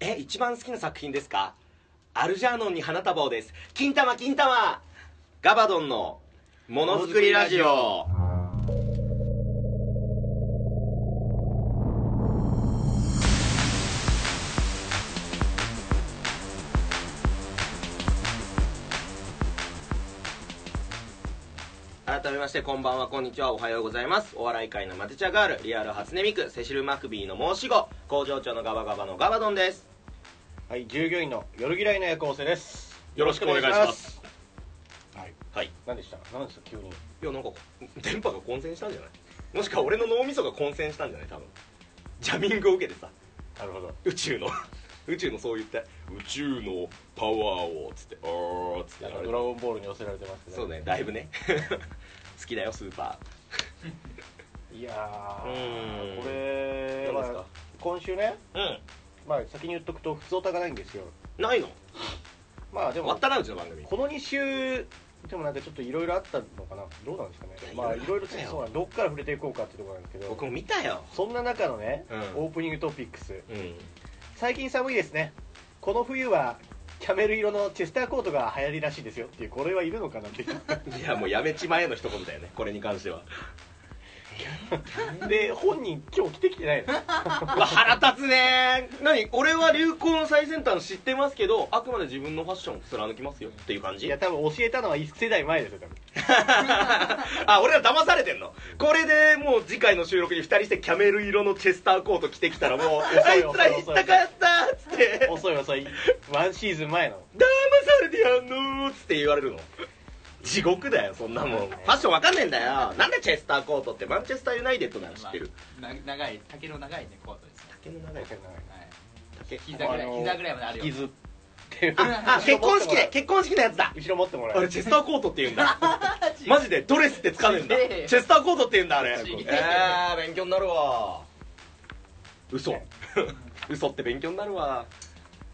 え一番好きな作品ですか？アルジャーノンに花束をです。金玉金玉。ガバドンのものづくりラジオ。改めましてこんばんは。こんにちは。おはようございます。お笑い界のマテ茶ガール。リアル初音ミク。セシル・マクビーの申し子。工場長のガバガバのガバドンです。はい、従業員の夜嫌いの夜行性です。よろしくお願いします。はい、はい。何でした？何ですか？急に。いやなんか電波が混戦したんじゃない？もしくは俺の脳みそが混戦したんじゃない？多分。ジャミングを受けてさ。なるほど。宇宙の宇宙のそう言って宇宙のパワーをつっておーっつってドラゴンボールに寄せられてますけど。そうねだいぶね。好きだよスーパいやうーん。ー、これ、何ですか？まあ、今週ね、ーまあ先に言っとくと、普通歌がないんですよ。うんないの？まあでも終わっ、たなうちの番組。この2週、でもなんかちょっといろいろあったのかな？どうなんですかね？まあいろいろそうなんどっから触れていこうかっていうところなんですけど、僕も見たよ。そんな中のね、うん。オープニングトピックス。うん最近寒いですね。この冬は、キャメル色のチェスターコートが流行りらしいですよっていう、これはいるのかなっていう。いやもうやめちまえの一言だよねこれに関しては で本人今日着てきてないの。腹立つね。ー何？俺は流行の最先端知ってますけどあくまで自分のファッションを貫きますよっていう感じ？いや多分教えたのは1世代前ですよ多分。あ俺ら騙されてんの？これでもう次回の収録に2人してキャメル色のチェスターコート着てきたらもうあいつら言ったかったっつって。遅い遅い。ワンシーズン前の。騙されてやんのーっつって言われるの地獄だよそんなもん。ファッションわかんねえんだよ。なんでチェスターコートってマンチェスターユナイテッドなら知ってるまあな長い丈の長いねコートです。ね竹の長い。はい。膝ぐらい膝ぐらいまであるよ引きずってあ結婚式で結婚式のやつだ。後ろ持ってもらあえれチェスターコートって言うんだ。マジでドレスって使うんだ。ちげえよ。チェスターコートって言うんだあれ。えー勉強になるわ。嘘。嘘って勉強になるわ。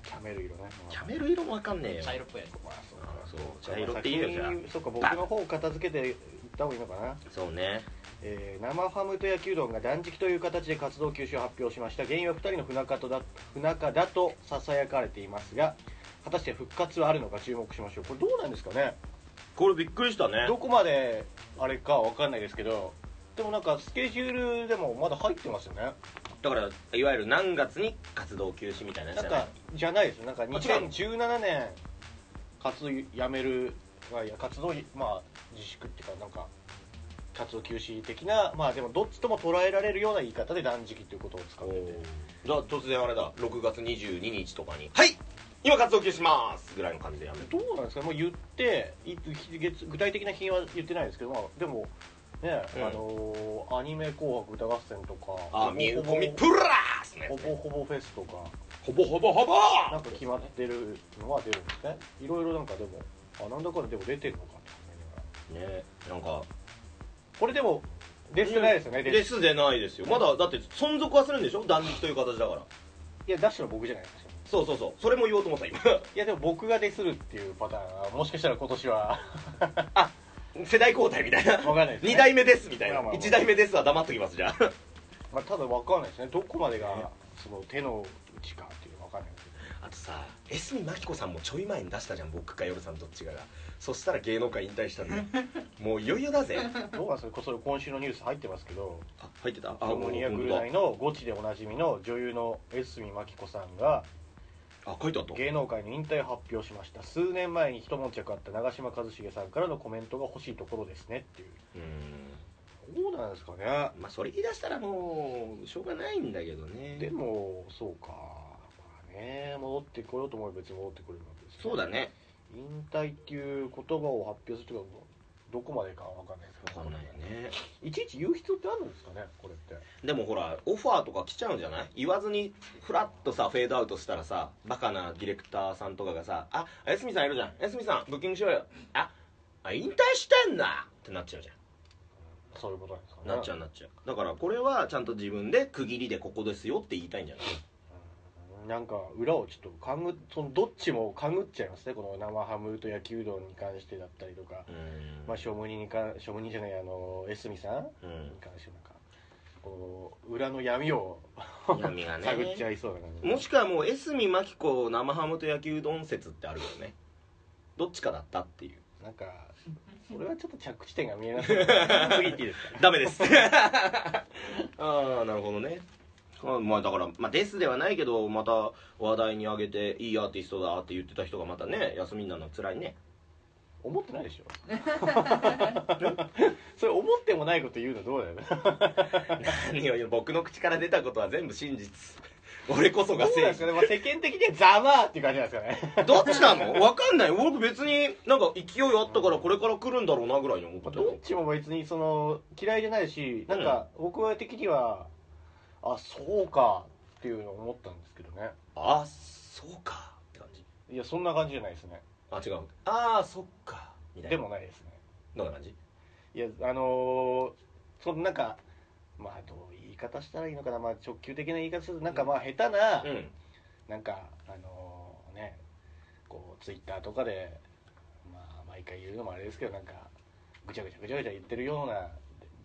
キャメル色ね。キャメル色もわかんねえよ。茶色っぽいやつあそう茶色っていいよじゃあ。そうか僕の方片付けていった方がいいのかな。そうね。えー生ハムと焼きうどんが断食という形で活動休止を発表しました。原因は2人の不仲とだ不仲だとささやかれていますが果たして復活はあるのか注目しましょう。これどうなんですかね？これびっくりしたね。どこまであれかわかんないですけどでもなんかスケジュールでもまだ入ってますよね。だからいわゆる何月に活動休止みたいなやつじゃないなんかじゃないです。よなんか違うの？2017年活動やめるあいや活動まあ自粛っていうかなんか活動休止的なまあでもどっちとも捉えられるような言い方で断食ということを使ってて。じゃあ突然あれだ。6月22日とかにはい。今活動休止しますぐらいの感じでやめる。どうなんですかもう言ってい日月具体的な日は言ってないですけど、まあ、でもね、うん。あのーアニメ「紅白歌合戦」とかあほぼミューコほぼミプラスね。ほぼほぼフェスとかほぼほぼほぼ。なんか決まってるのは出るんですね。いろいろなんかでもあなんだかんだでも出てるのかと。思いながらねなんか。これでも出してないですよね、レスでないですよ。まだだって存続はするんでしょ？断食という形だから。いや出したの僕じゃないですよ。そうそうそう。それも言おうと思った今。いやでも僕がデスるっていうパターンはもしかしたら今年は。あ世代交代みたいな。わかんないです、ね、2代目ですみたいな。まあまあまあ。1代目ですは黙っときますじゃあ。まあ、ただわかんないですね。どこまでがその手の内かっていうのわかんないけど。あとさ江角真紀子さんもちょい前に出したじゃん僕か夜さんどっちかが。そしたら芸能界引退したんだよ。もういよいよだぜ。どうなんですか？それ今週のニュース入ってますけど。あ入ってた？ハーモニアグルナイのゴチでおなじみの女優の江角真紀子さんがあ書いてあった？芸能界の引退を発表しました。数年前に一悶着あった長嶋一茂さんからのコメントが欲しいところですねっていう。うん。どうなんですかね？まあそれ言い出したらもうしょうがないんだけどね。でもそうか。まあね戻ってこようと思えば別に戻ってくれるわけですよそうだね。引退っていう言葉を発表するとかどこまでかは分かんないですけど。分かんないよね。いちいち言う必要ってあるんですかねこれって。でもほらオファーとか来ちゃうんじゃない？言わずにフラッとさフェードアウトしたらさバカなディレクターさんとかがさ「ああやすみさんいるじゃん。やすみさんブッキングしようよ。ああ引退してんだ!」ってなっちゃうじゃん。そういうことなんですかね。なっちゃうなっちゃう。だからこれはちゃんと自分で区切りでここですよって言いたいんじゃない？うんなんか裏をちょっと勘ぐそのどっちも勘ぐっちゃいますねこの生ハムと焼きうどんに関してだったりとか、うん。まあ、庶務人にか庶務人じゃないあの江角さんうんに関してなんかこの裏の闇を闇がね。探っちゃいそうな感じ。もしくはもう江角真紀子生ハムと焼きうどん説ってあるよね。どっちかだったっていう。なんかそれはちょっと着地点が見えなくて次行っていいですか。ダメです。ああなるほどねあまあだから、まあ、ですではないけどまた話題に上げていいアーティストだって言ってた人がまたね休みになるの辛いね。思ってないでしょ？それ思ってもないこと言うのどうだよね？何を言う僕の口から出たことは全部真実。俺こそが正義。ね、まあ、世間的にはざまーっていう感じなんですかね。どっちなの？わかんない。僕別になんか勢いあったからこれから来るんだろうなぐらいに思ってた。よどっちも別にその嫌いじゃないしなんか僕は的にはあそうかっていうのを思ったんですけどね。あそうかって感じ。いやそんな感じじゃないですね。あ違うああそっかみたいな。でもないですね。どんな感じ？いやあのーそのなんかまあどう言い方したらいいのかな、まあ、直球的な言い方するとなんかまあ下手な、うん。なんかあのーねこうツイッターとかでまあ毎回言うのもあれですけどなんかぐちゃぐちゃぐちゃぐちゃ言ってるような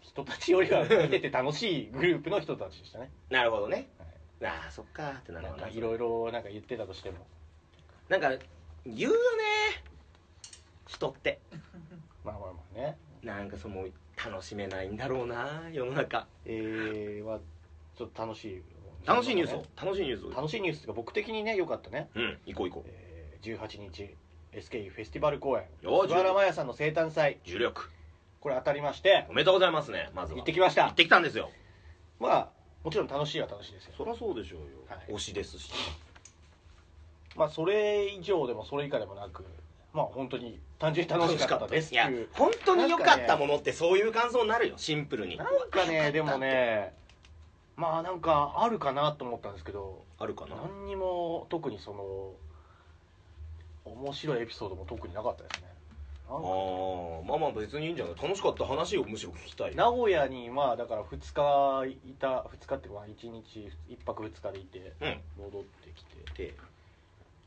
人たちよりは見てて楽しいグループの人たちでしたね、なるほどね。はい。ああそっかってなるほどないろいろなんか言ってたとしても。なんか言うよね人って。まあまあまあね。なんかその楽しめないんだろうな世の中。えー、はちょっと楽しい楽しいニュースを？楽しいニュースを？楽しいニュースが僕的にね良かったね、うん行こう行こえー、18日 SKE フェスティバル公演。お菅原麻也さんの生誕祭。う重力これ当たりまして。おめでとうございますねまずは。行ってきました。行ってきたんですよ。まあもちろん楽しいは楽しいですよ。そりゃそうでしょうよ、はい。推しですし。まあそれ以上でもそれ以下でもなくまあ本当に単純に楽しかったですっていやいう本当に良かったものってそういう感想になるよシンプルに。なんかねでもねまあなんかあるかなと思ったんですけどあるかな？何にも特にその面白いエピソードも特になかったですねあかあまあまあ別にいいんじゃない？楽しかった話をむしろ聞きたい。名古屋にまあだから2日いた2日っていうかまあ1日1泊2日でいてうん。戻ってきて。で？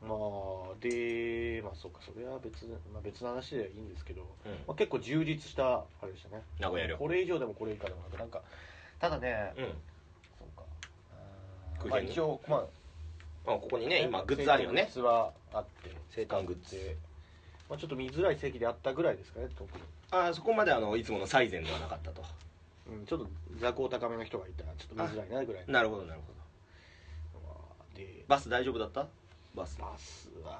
まあでまあそうかそれは別,、まあ、別の話ではいいんですけど、うん。まあ、結構充実したあれでしたね。名古屋旅行。これ以上でもこれ以下でもなくなんか。ただね、うん。そうか。まあ一応まああここにね今グッズあるよね。グッズはあって。生誕グッズ。で、まあ、ちょっと見づらい席であったぐらいですかね特に、ああそこまであのいつもの最善ではなかったと。うん、ちょっと座高高めの人がいたらちょっと見づらいなぐらい。なるほどなるほど。まあでバス大丈夫だった？バス。バスは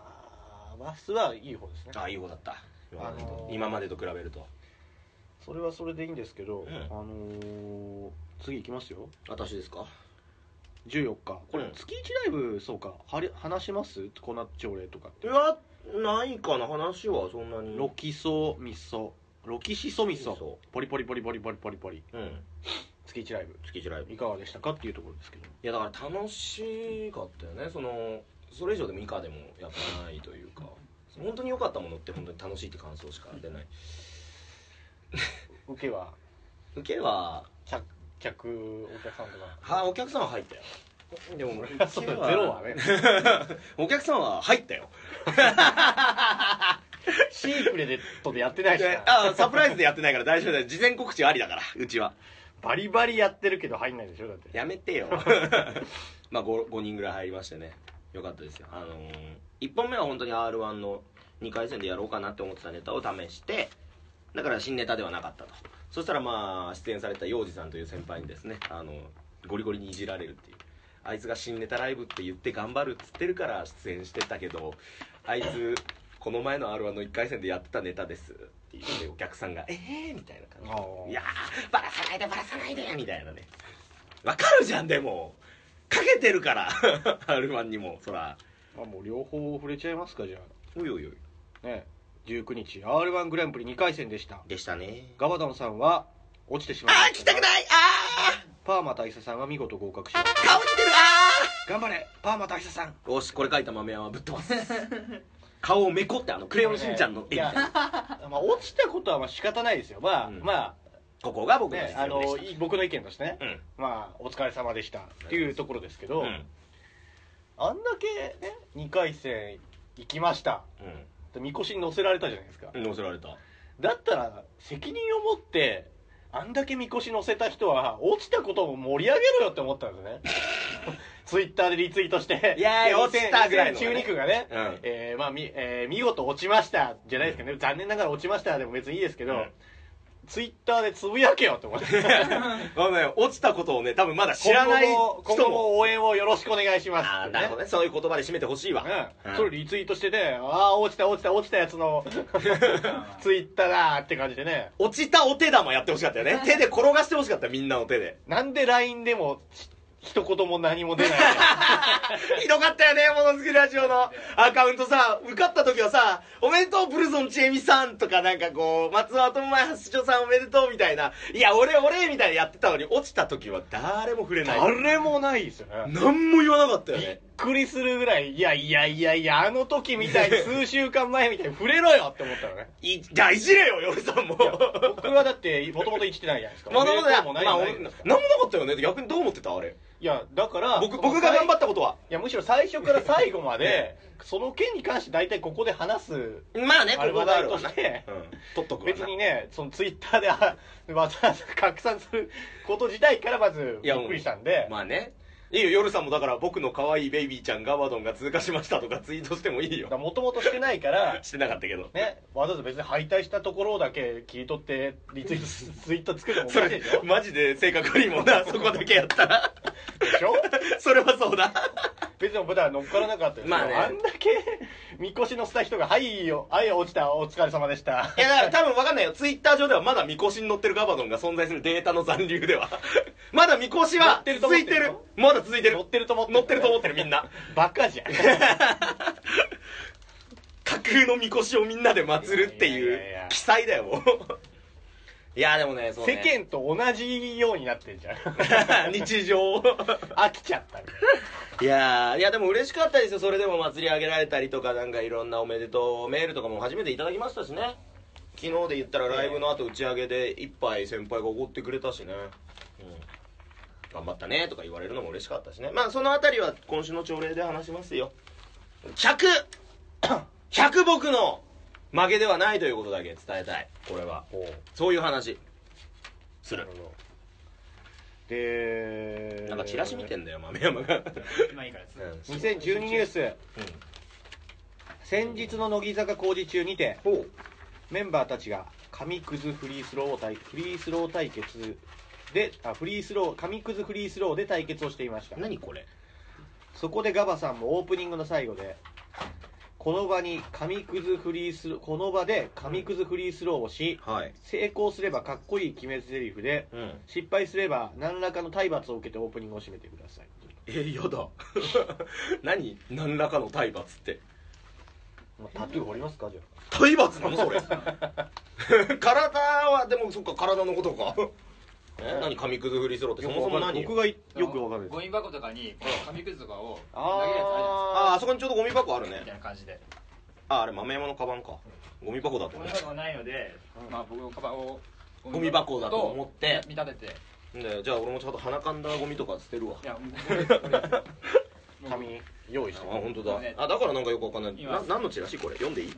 バスはいい方ですね。ああいい方だった。今までと,、あのー今までと比べると。それはそれでいいんですけど、ん。あのー次行きますよ。私ですか？14日。これうん。月1ライブそうかはり話します？コナッチョレとかいやないかな話はそんなに。ロキソ味噌ロキシソ味噌味噌ポリポリポリポリポリポリポリ。うん。月1ライブ。月一ライブ。いいかがでしたかっていうところですけど。やだから楽しかったよね。そのそれ以上でも以下でもやっぱないというか。本当に良かったものって本当に楽しいって感想しか出ない。受けは？受けは客客お客さんとか。はお客さんは入ったよでも受けそうだゼロはね。お客さんは入ったよ。シークレットでやってないしあサプライズでやってないから大丈夫だよ。事前告知ありだからうちは。バリバリやってるけど入んないでしょだって。やめてよ。まあ 5, 5人ぐらい入りましてね。よかったですよ。あのー、1本目は本当に r 1の2回戦でやろうかなって思ってたネタを試してだから新ネタではなかったと。そしたらまあ出演された洋二さんという先輩にですねあのゴリゴリにいじられるっていうあいつが新ネタライブって言って頑張るっつってるから出演してたけどあいつこの前の r 1の1回戦でやってたネタですって言ってお客さんが「ええー!」みたいな感じ。いやーバラさないでバラさないでみたいなね。わかるじゃんでも。かけてるから r 1にもそら。まあもう両方触れちゃいますかじゃおいおいおい。あね19日 r 1グランプリ2回戦でした。でしたね。ガバドンさんは落ちてしまいましたが。聞きたくない！あパーマ大佐さんは見事合格しましーた顔似てる。あ頑張れパーマ大佐さん。ーよしこれ書いた豆山ぶっ飛ばす。顔をめこってあのクレヨンしんちゃんの絵みたいな。まあ落ちたことはまあ仕方ないですよ。まあ、うん。まここがあ僕の実ねあの力でした。い僕の意見としてね、うん。まあお疲れ様でした。っていうところですけど、うん。あんだけね2回戦行きました。みこしに乗せられたじゃないですか、うん乗せられた。だったら責任を持ってあんだけみこし乗せた人は落ちたことを盛り上げろよって思ったんですね。ツイッターでリツイートしていやー落ちたぐらいね中肉がね、うん。えーまあみえー見事落ちました。じゃないですけどね、残念ながら落ちましたでも別にいいですけど、うんツイッターでつぶやけよって思って。あのね落ちたことをね多分まだ知らない今後も今後人もも応援をよろしくお願いしますああなるほどね。そういう言葉で締めてほしいわ。うん。うん。それリツイートしてねああ落ちた落ちた落ちたやつの ツイッターだーって感じでね。落ちたお手玉やってほしかったよね。手で転がしてほしかったみんなの手で。なんで LINE でもひ一言も何も出ないひどかったよね、ものづくりラジオのアカウントさ、受かった時はさ、おめでとう、ブルゾンちえみさんとかなんかこう、松尾後前発祥さんおめでとうみたいな、いや、俺俺みたいなやってたのに、落ちた時は誰も触れない。誰もないですよね何も言わなかったよね。くりするぐらいいやいやいやいやあの時みたいに 数週間前みたいに触れろよって思ったのねい、じゃあいじれよ、夜さんも。いや僕はだってもともと生きてないじゃないですかまあ、なんもない。もなないですか俺なんもなかったよね。逆にどう思ってたあれ。いやだから僕、僕が頑張ったことは。いやむしろ最初から最後まで その件に関して大体ここで話すまあね、こあれこがあるわな。話題としてうん。取っとくわな別にねそのツイッターであわざわざ拡散すること自体からまずいやびっくりしたんでまあね。いいよ、夜さんもだから僕の可愛いベイビーちゃんガバドンが通過しましたとか ツイートしてもいいよ。もともとしてないから してなかったけど。ねわざわざ別に敗退したところだけ切り取ってリツイートす ツイート作るのもおかしいでしょ、マジで性格悪いもんな、そこだけやったら。でしょ？それはそうだ。別に僕ら乗っからなかったですけど、まあねあんだけ みこし乗せた人が「はいよはい落ちたお疲れ様でしたいや、だから多分わかんないよ。ツイッター上ではまだみこしに乗ってるガバドンが存在するデータの残留では。まだみこしは続いてる。まだ続いてる。乗ってると思って乗ってると思ってるみんな。バカじゃん架空のみこしをみんなで祀るっていう記載だよ、もう。いや、でもね、そう世ね。間と同じようになってんじゃん 日常。飽きちゃったみたいいやー、いやでも嬉しかったですよ。それでも祭り上げられたりとか、なんかいろんなおめでとうメールとかも初めていただきましたしね。昨日で言ったらライブの後打ち上げで一杯先輩がおごってくれたしね。うん。頑張ったねとか言われるのも嬉しかったしね。まあそのあたりは今週の朝礼で話しますよ。100! 100僕の負けではないということだけ伝えたい。これは。なそういう話。するなる。ほどでなんかチラシ見てんだよ、豆山が。今いいからですうん2012ニュースうん。先日の乃木坂工事中にて。メンバーたちが紙くずフリースロー対フリースロー対決であフリースロー紙くずフリースローで対決をしていました何これそこでガバさんもオープニングの最後でこの場に紙くずフリースローこの場で紙くずフリースローをしはい。成功すればかっこいい決め台詞でうん。失敗すれば何らかの体罰を受けてオープニングを締めてください。えやだ。何？何らかの体罰って。まあタトゥー彫りますかじゃ体罰なの？それ。体はでもそっか体のことかえ何紙くず振りすろってあそもそも何？僕がよくわかんないゴミ箱とかに紙くずとかを投げるやつあるじゃないですか。ああそこにちょうどゴミ箱あるみたいねな感じで。ああれ豆山のカバンか。ゴミ箱だと思ゴミ箱がないので、まあ僕のカバンをゴミ箱だと思って。見立てて。うでじゃあ俺もちょっと鼻かんだゴミとか捨てるわ。いやもう 紙用意して。あ本当だ。ねあだからなんかよくわかんない。何のチラシこれ？読んでいい？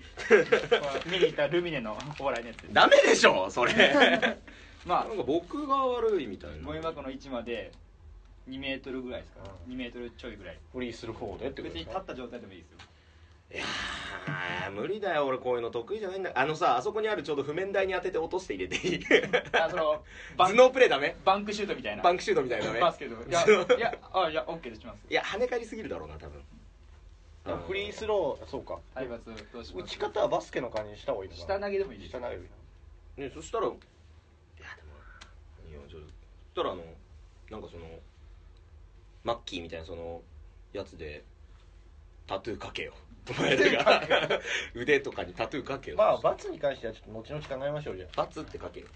見に行ったルミネのお笑いのやつダメでしょそれ まなんか僕が悪いみたいあな。ゴミ箱の位置まで2メートルぐらいですか、う2メートルちょいぐらい。フリーする方でってことですか？別に立った状態でもいいですよ。いやー無理だよ俺こういうの得意じゃないんだ。あのさあそこにあるちょうど譜面台に当てて落として入れていい？あそのバ 頭ン脳プレイダメ？バンクシュートみたいな。バンクシュートみたいなね。バスケットいや いやあいやオッケーとします。いや跳ね返りすぎるだろうな多分。あフリースローそうか。体罰どうします？打ち方はバスケの感じにした方がいいのか下投げでもいいです。下投げるねそしたらいやでもいやちょっとそしたらあのなんかそのマッキーみたいなそのやつでタトゥーかけよお前らが。腕とかにタトゥーかけよまあ罰に関してはちょっと後々考えましょうじゃバツってかけよ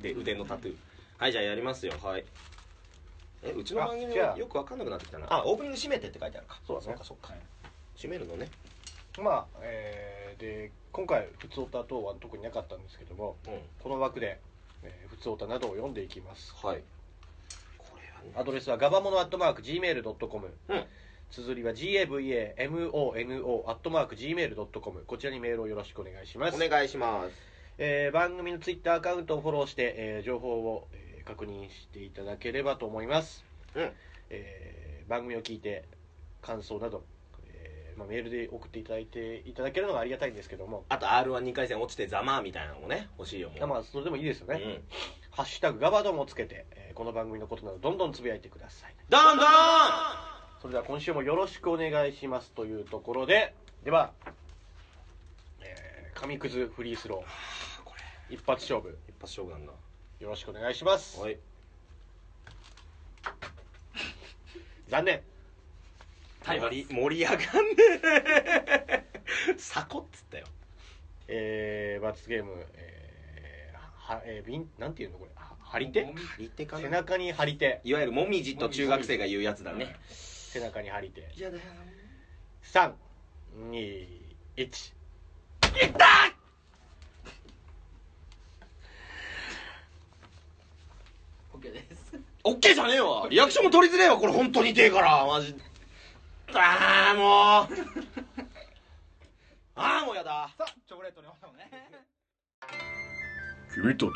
で腕のタトゥー。はいじゃあやりますよ。はい。えうちの番組はよく分かんなくなってきたな。あオープニング閉めてって書いてあるか。そうだね。そうかそうか。閉めるのね。あまあえーで今回「ふつおた」等は特になかったんですけどもうん。この枠で「えーふつおた」などを読んでいきます。はい。これはね。アドレスはガバモノアットマーク Gmail.com うん。綴りは GAVAMONO アットマーク Gmail.com こちらにメールをよろしくお願いします。お願いします。えー番組のツイッターアカウントをフォローして、えー情報を、えー確認していただければと思います、うん。えー番組を聞いて感想など、えーまあ、メールで送っていただいていただけるのがありがたいんですけども、あと r 1 2回戦落ちてざまあみたいなのもね欲しいよもう。まあそれでもいいですよね、うん。ハッシュタグガバドンをつけて、えーこの番組のことなどどんどんつぶやいてください。どんどん！それでは今週もよろしくお願いしますというところででは、えー、紙くずフリースロこー一発勝負。れ一発勝負なんだ。よろしくお願いします。はい。残念盛り盛り上がんねえ。サコっつったよ。えー、罰ゲーム、えー、は、えー、ビン、なんていうのこれ、は張り手？張り手か背な中に張り手。いわゆるもみじと中学生が言うやつだね。背中に張り手。嫌だ。よ三、二、一。いった！オッケーです。オッケーじゃねえわ。リアクションも取りづれえわ。これ本当に痛えから。マジああもう。ああもうやだ。さあチョコレートにおうね。君たち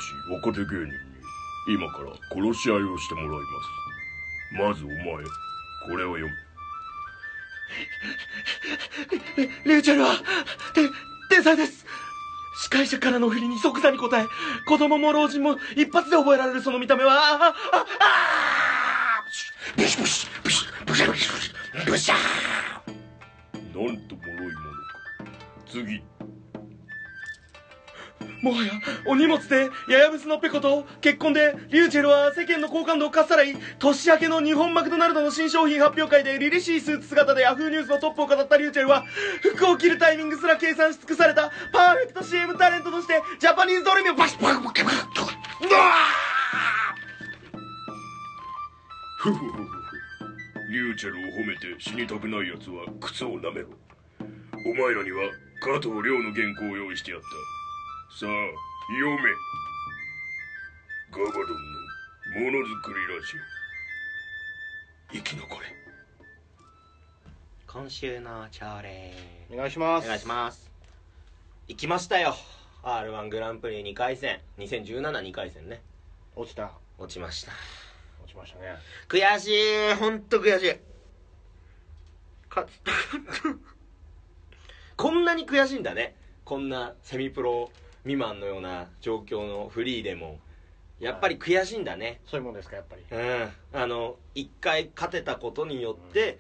若手芸人に今から殺し合いをしてもらいます。まずお前これを読む。リュウチェルはて天才です。司会者からの振りに即座に答え子供も老人も一発で覚えられるその見た目はああああブシブシブシブシブシブシブシャーなんと脆いものか次もはやお荷物でややぶすのペコと結婚でリュウチェルは世間の好感度をかっさらい年明けの日本マクドナルドの新商品発表会で凛々しいスーツ姿でヤフーニュースのトップを飾ったリュウチェルは服を着るタイミングすら計算し尽くされたパーフェクト CM タレントとしてジャパニーズドリームをバシッバシバシバシうわふふふふリューチェルを褒めて死にたくない奴は靴を舐めろ。お前らには加藤亮の原稿を用意してやった。さあ読め。ガバドンのものづくりラジオ生き残れ。今週の朝礼お願いします。お願いします。行きましたよ。r 1グランプリ2回戦。20172回戦ね。落ちた。落ちました落ちましたね。悔しい。本当悔しい。かこんなに悔しいんだね。こんなセミプロ未満のような状況のフリーでも。やっぱり悔しいんだね。そういうもんですか、やっぱり。うん。あの一回勝てたことによって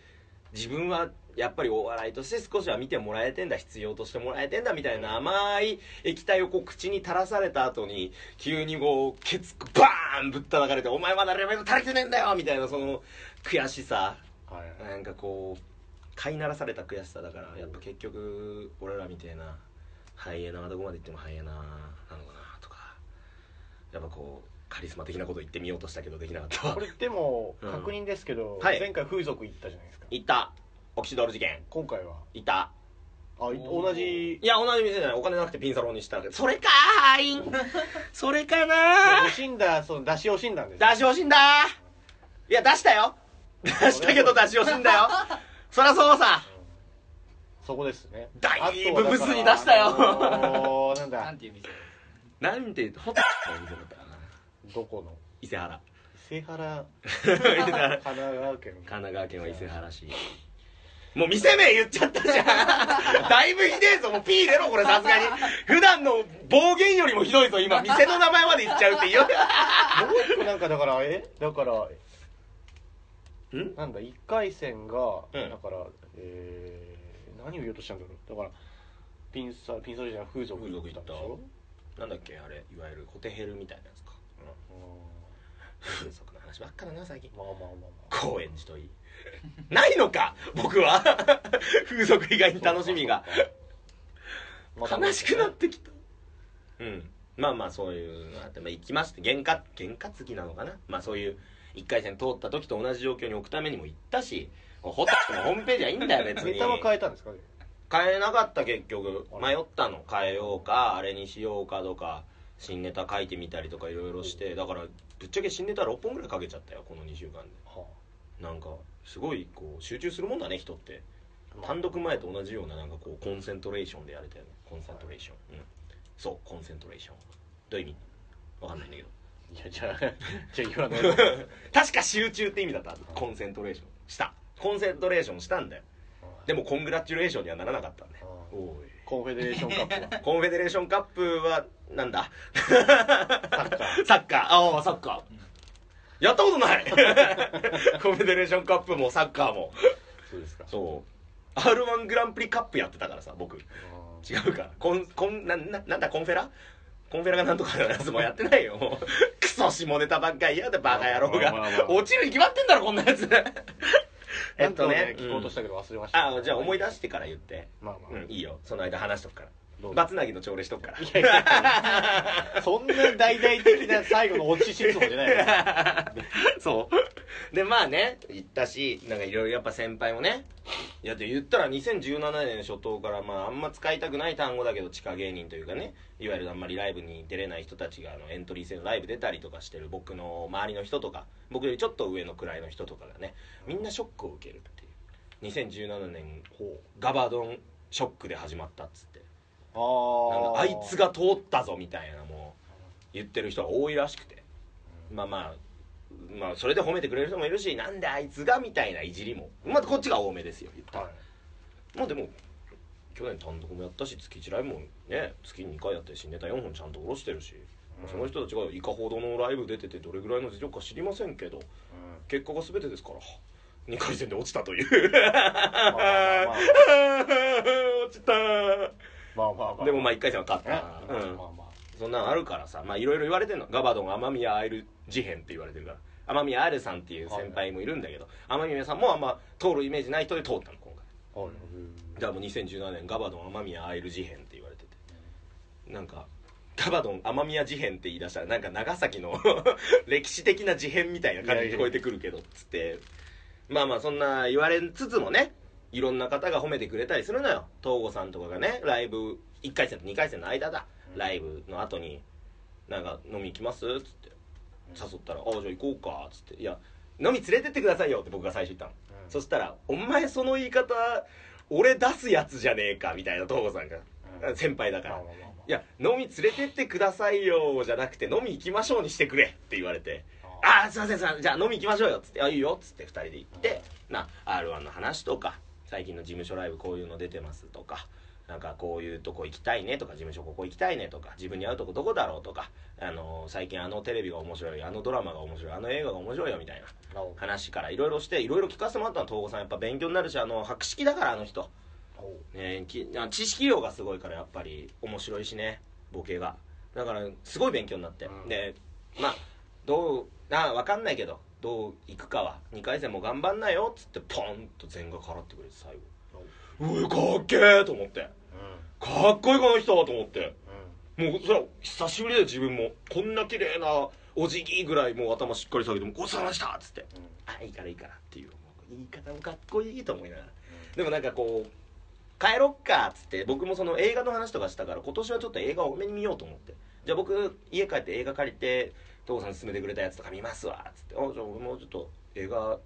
自分はやっぱりお笑いとして少しは見てもらえてんだ必要としてもらえてんだみたいな甘い液体をこう口に垂らされた後に急にこうケツバーンぶったたかれて「お前まだレベル足りてねえんだよ!」みたいなその悔しさはい。なんかこう飼いならされた悔しさだからやっぱ結局俺らみたいなハイエナはどこまで行ってもハイエナなのかなとかやっぱこうカリスマ的なこと言ってみようとしたけどできなかったわこれでも、うん確認ですけど、はい前回風俗行ったじゃないですか。いたオキシドール事件。今回は？いた。あ、い同じ？い、や同じ店じゃない。お金なくてピンサロンにしたけ。どそれかーい。ん それかな惜しんだ、その出し惜しんだんです。出し惜しんだいや出したよ。出したけど出し惜しんだよ。そりゃそうさ。そこですね。だいぶブスに出したよ。あのーなんだ？なん、ていう店？なんてホテルの店？だったかな。どこの？伊勢原。伊勢原、神 神奈川県。奈川県は伊勢原市もう店名言っちゃったじゃん。だいぶひでえぞもう P 入れろこれさすがに。普段の暴言よりもひどいぞ今店の名前まで言っちゃうっていう。もう一個なんかだから、え？だから、ん？なんだ、一回戦が、うん。だから、えー、何を言おうとしたんだろう。だから、ピンサ、ピンサロじゃない、風俗風俗行ったでしょ？なんだっけあれいわゆるホテヘルみたいなやつか。風俗の話ばっかだな最近。まあまあまあまあ。高円寺といい ないのか僕は。風俗以外に楽しみが。悲しくなってきた。うん。まあまあそういうのあって、まあ、行きまして験担験担ぎなのかな。まあそういう1回戦通った時と同じ状況に置くためにも行ったしホタルのホームページはいいんだよ 別に。ネタは変えたんですか？ね変えなかった結局。迷ったの。変えようかあれにしようかとか新ネタ書いてみたりとかいろいろしてだからぶっちゃけ新ネタ6本ぐらいかけちゃったよこの2週間で。はなんかすごいこう集中するもんだね人って。あ。単独前と同じようななんかこうコンセントレーションでやれたよね。コンセントレーション、うん、そうコンセントレーション。どういう意味？わかんないんだけど。いやじゃあ じゃあ言わないで確か集中って意味だった concentration。した。 concentration したんだよ。でも congratulation にはならなかったんだよ。コンフェデレーションカップは。コンフェデレーションカップはなんだ？サッカー。サッカー。ああサッカーやったことない。コンフェデレーションカップもサッカーも。そうですか。そう。r 1グランプリカップやってたからさ僕。違うか。コンコンなななんだコンフェラ？コンフェラがなんとかのやつもやってないよ。もうクソ下ネタばっかりやでバカ野郎まあまあまあが落ちるに決まってんだろこんなやつ。ええっっとね聞こうとしたけど忘れました。あじゃあ思い出してから言って。まあまあ。うんいいよ。その間話しとくからバツナギの朝礼しとくから。いやいやいや。そんな大々的な最後のオチ質問じゃないよ。そう。でまあね言ったしなんかいろいろやっぱ先輩もねいやで言ったら2017年初頭からまああんま使いたくない単語だけど地下芸人というかねいわゆるあんまりライブに出れない人たちがあのエントリー戦ライブ出たりとかしてる僕の周りの人とか僕よりちょっと上の位の人とかがねみんなショックを受けるっていう。2017年ガバドンショックで始まったっつって。あなんあかあいつが通ったぞみたいなもう言ってる人が多いらしくて。まあまあまあそれで褒めてくれる人もいるしなんであいつがみたいないじりも。まあこっちが多めですよ言ったら、はい。まあでも去年単独もやったし月1ライブもね月に2回やって新ネタ4本ちゃんと下ろしてるし、まあその人たちがいかほどのライブ出ててどれぐらいの実力か知りませんけど結果が全てですから2回戦で落ちたという。落ちたでもまあ1回戦は勝っねた、うん。まあまあまあ。そんなのあるからさ。まあいろいろ言われてんの。ガバドン雨宮アイル事変って言われてるから。雨宮アイルさんっていう先輩もいるんだけど雨宮さんもあんま通るイメージない人で通ったの今回。はい。だからもう2017年ガバドン雨宮アイル事変って言われてて。なんかガバドン雨宮事変って言い出したらなんか長崎の 歴史的な事変みたいな感じに聞こえてくるけどつって。まあまあそんな言われつつもねいろんな方が褒めてくれたりするのよ。東郷さんとかがねライブ1回戦と2回戦の間だ。ライブの後になんか飲み行きます？っつって。誘ったら「ああじゃあ行こうか」っつって「いや飲み連れてってくださいよ」って僕が最初言ったの、うん。そしたら「お前その言い方俺出すやつじゃねえか」みたいな東郷さんが、うん。先輩だから。まあまあまあまあ。いや飲み連れてってくださいよ。じゃなくて飲み行きましょうにしてくれ。って言われて。ああすいませんすいません。じゃあ飲み行きましょうよ。っつって。あいいよ。っつって2人で行って。な r 1の話とか最近の事務所ライブこういうの出てますとかなんかこういうとこ行きたいねとか事務所ここ行きたいねとか自分に合うとこどこだろうとかあの最近あのテレビが面白いあのドラマが面白いあの映画が面白いよみたいな話からいろいろしていろいろ聞かせてもらったの東郷さん。やっぱ勉強になるしあの博識だからあの人。ね、きあ知識量がすごいからやっぱり面白いしねボケが。だからすごい勉強になって、うん。でまあどうあ分かんないけどどういくかは2回戦も頑張んなよっつってポンと全額払ってくれて最後。うわかっけえと思って。うかっこいいこの人と思って。もうそれは久しぶりだよ自分も。こんな綺麗なお辞儀ぐらいもう頭しっかり下げてもごちそうさまでしたっつって。うん。あいいからいいからっていう。もう言い方もかっこいいと思いながら。でもなんかこう帰ろっかっつって僕もその映画の話とかしたから今年はちょっと映画多めに見ようと思って。じゃあ僕家帰って映画借りて父さん勧めてくれたやつとか見ますわっつってあじゃあ俺もちょっと映画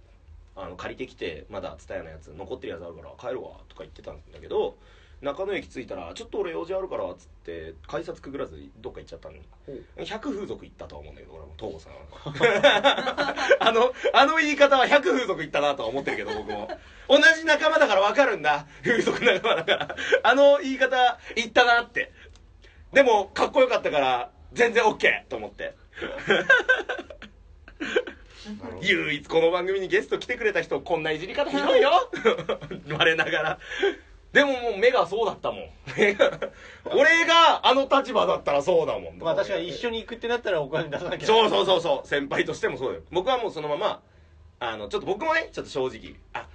あの借りてきてまだ蔦屋のやつ残ってるやつあるから帰るわとか言ってたんだけど中野駅着いたら「ちょっと俺用事あるから」っつって改札くぐらずどっか行っちゃったの。ほう。100風俗行ったとは思うんだけど俺も東郷さんは。あのあの言い方は100風俗行ったなとは思ってるけど僕も。同じ仲間だから分かるんだ。風俗仲間だから。あの言い方言ったなって。でもかっこよかったから全然 OK と思って唯一この番組にゲスト来てくれた人こんないじり方ひどいよ。我ながら。でももう目がそうだったもん。俺があの立場だったらそうだもん。まあ確かに一緒に行くってなったらお金出さなきゃ。そうそうそうそう。先輩としてもそうだよ。僕はもうそのままあのちょっと僕もねちょっと正直あ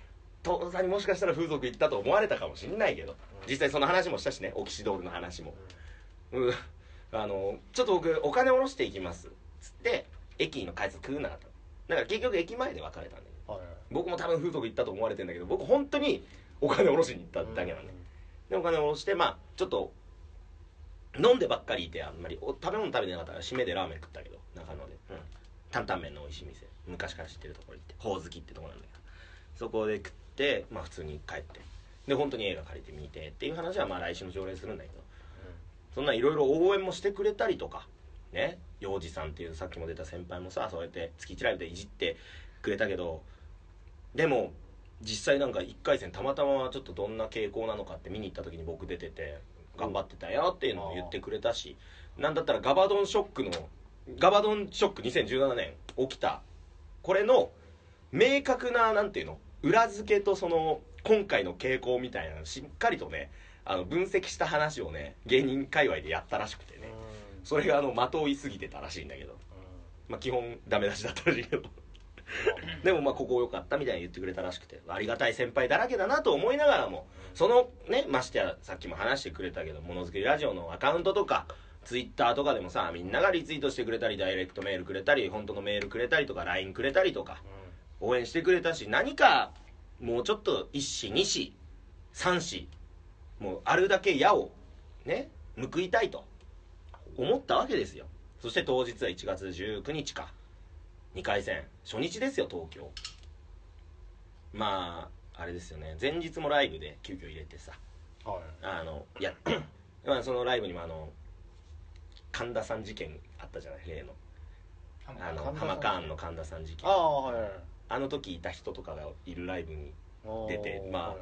父さんにもしかしたら風俗行ったと思われたかもしれないけど。実際その話もしたしねオキシドールの話も、うん、あのちょっと僕お金下ろしていきます。つって駅の改札食うなかったのだから結局駅前で別れたんだけど。僕も多分風俗行ったと思われてんだけど僕本当にお金下ろしに行っただけなんで、でお金下ろしてまあちょっと飲んでばっかりいてあんまり。お食べ物食べてなかったから締めでラーメン食ったけど中野で、うん、担々麺の美味しい店。昔から知ってるところ行ってほおずきってとこなんだけど。そこで食ってまあ普通に帰って。で本当に映画借りて見てっていう話はまあ来週の条例するんだけどそんないろいろ応援もしてくれたりとかね？洋二さんっていうさっきも出た先輩もさそうやって月1ライブでいじってくれたけどでも実際なんか1回戦たまたまちょっとどんな傾向なのかって見に行った時に僕出てて頑張ってたよっていうのも言ってくれたしなんだったらガバドンショックのガバドンショック2017年起きたこれの明確ななんていうの裏付けとその今回の傾向みたいなのしっかりとねあの分析した話をね芸人界隈でやったらしくてね。それがあの的を追いすぎてたらしいんだけど。まあ基本ダメ出しだったらしいけど。でもまあここ良かったみたいに言ってくれたらしくて。ありがたい先輩だらけだなと思いながらも。そのねましてやさっきも話してくれたけどものづくりラジオのアカウントとかツイッターとかでもさみんながリツイートしてくれたりダイレクトメールくれたり本当のメールくれたりとか LINE くれたりとか応援してくれたし何かもうちょっと一子二子三子もうあるだけ矢をね報いたいと思ったわけですよ。そして当日は1月19日か。2回戦。初日ですよ東京。まああれですよね。前日もライブで急遽入れてさ。はい。あのやって まあそのライブにもあの神田さん事件あったじゃない？例の。あの神田さん浜カーンの神田さん事件。ああはいはいあの時いた人とかがいるライブに出てまあはい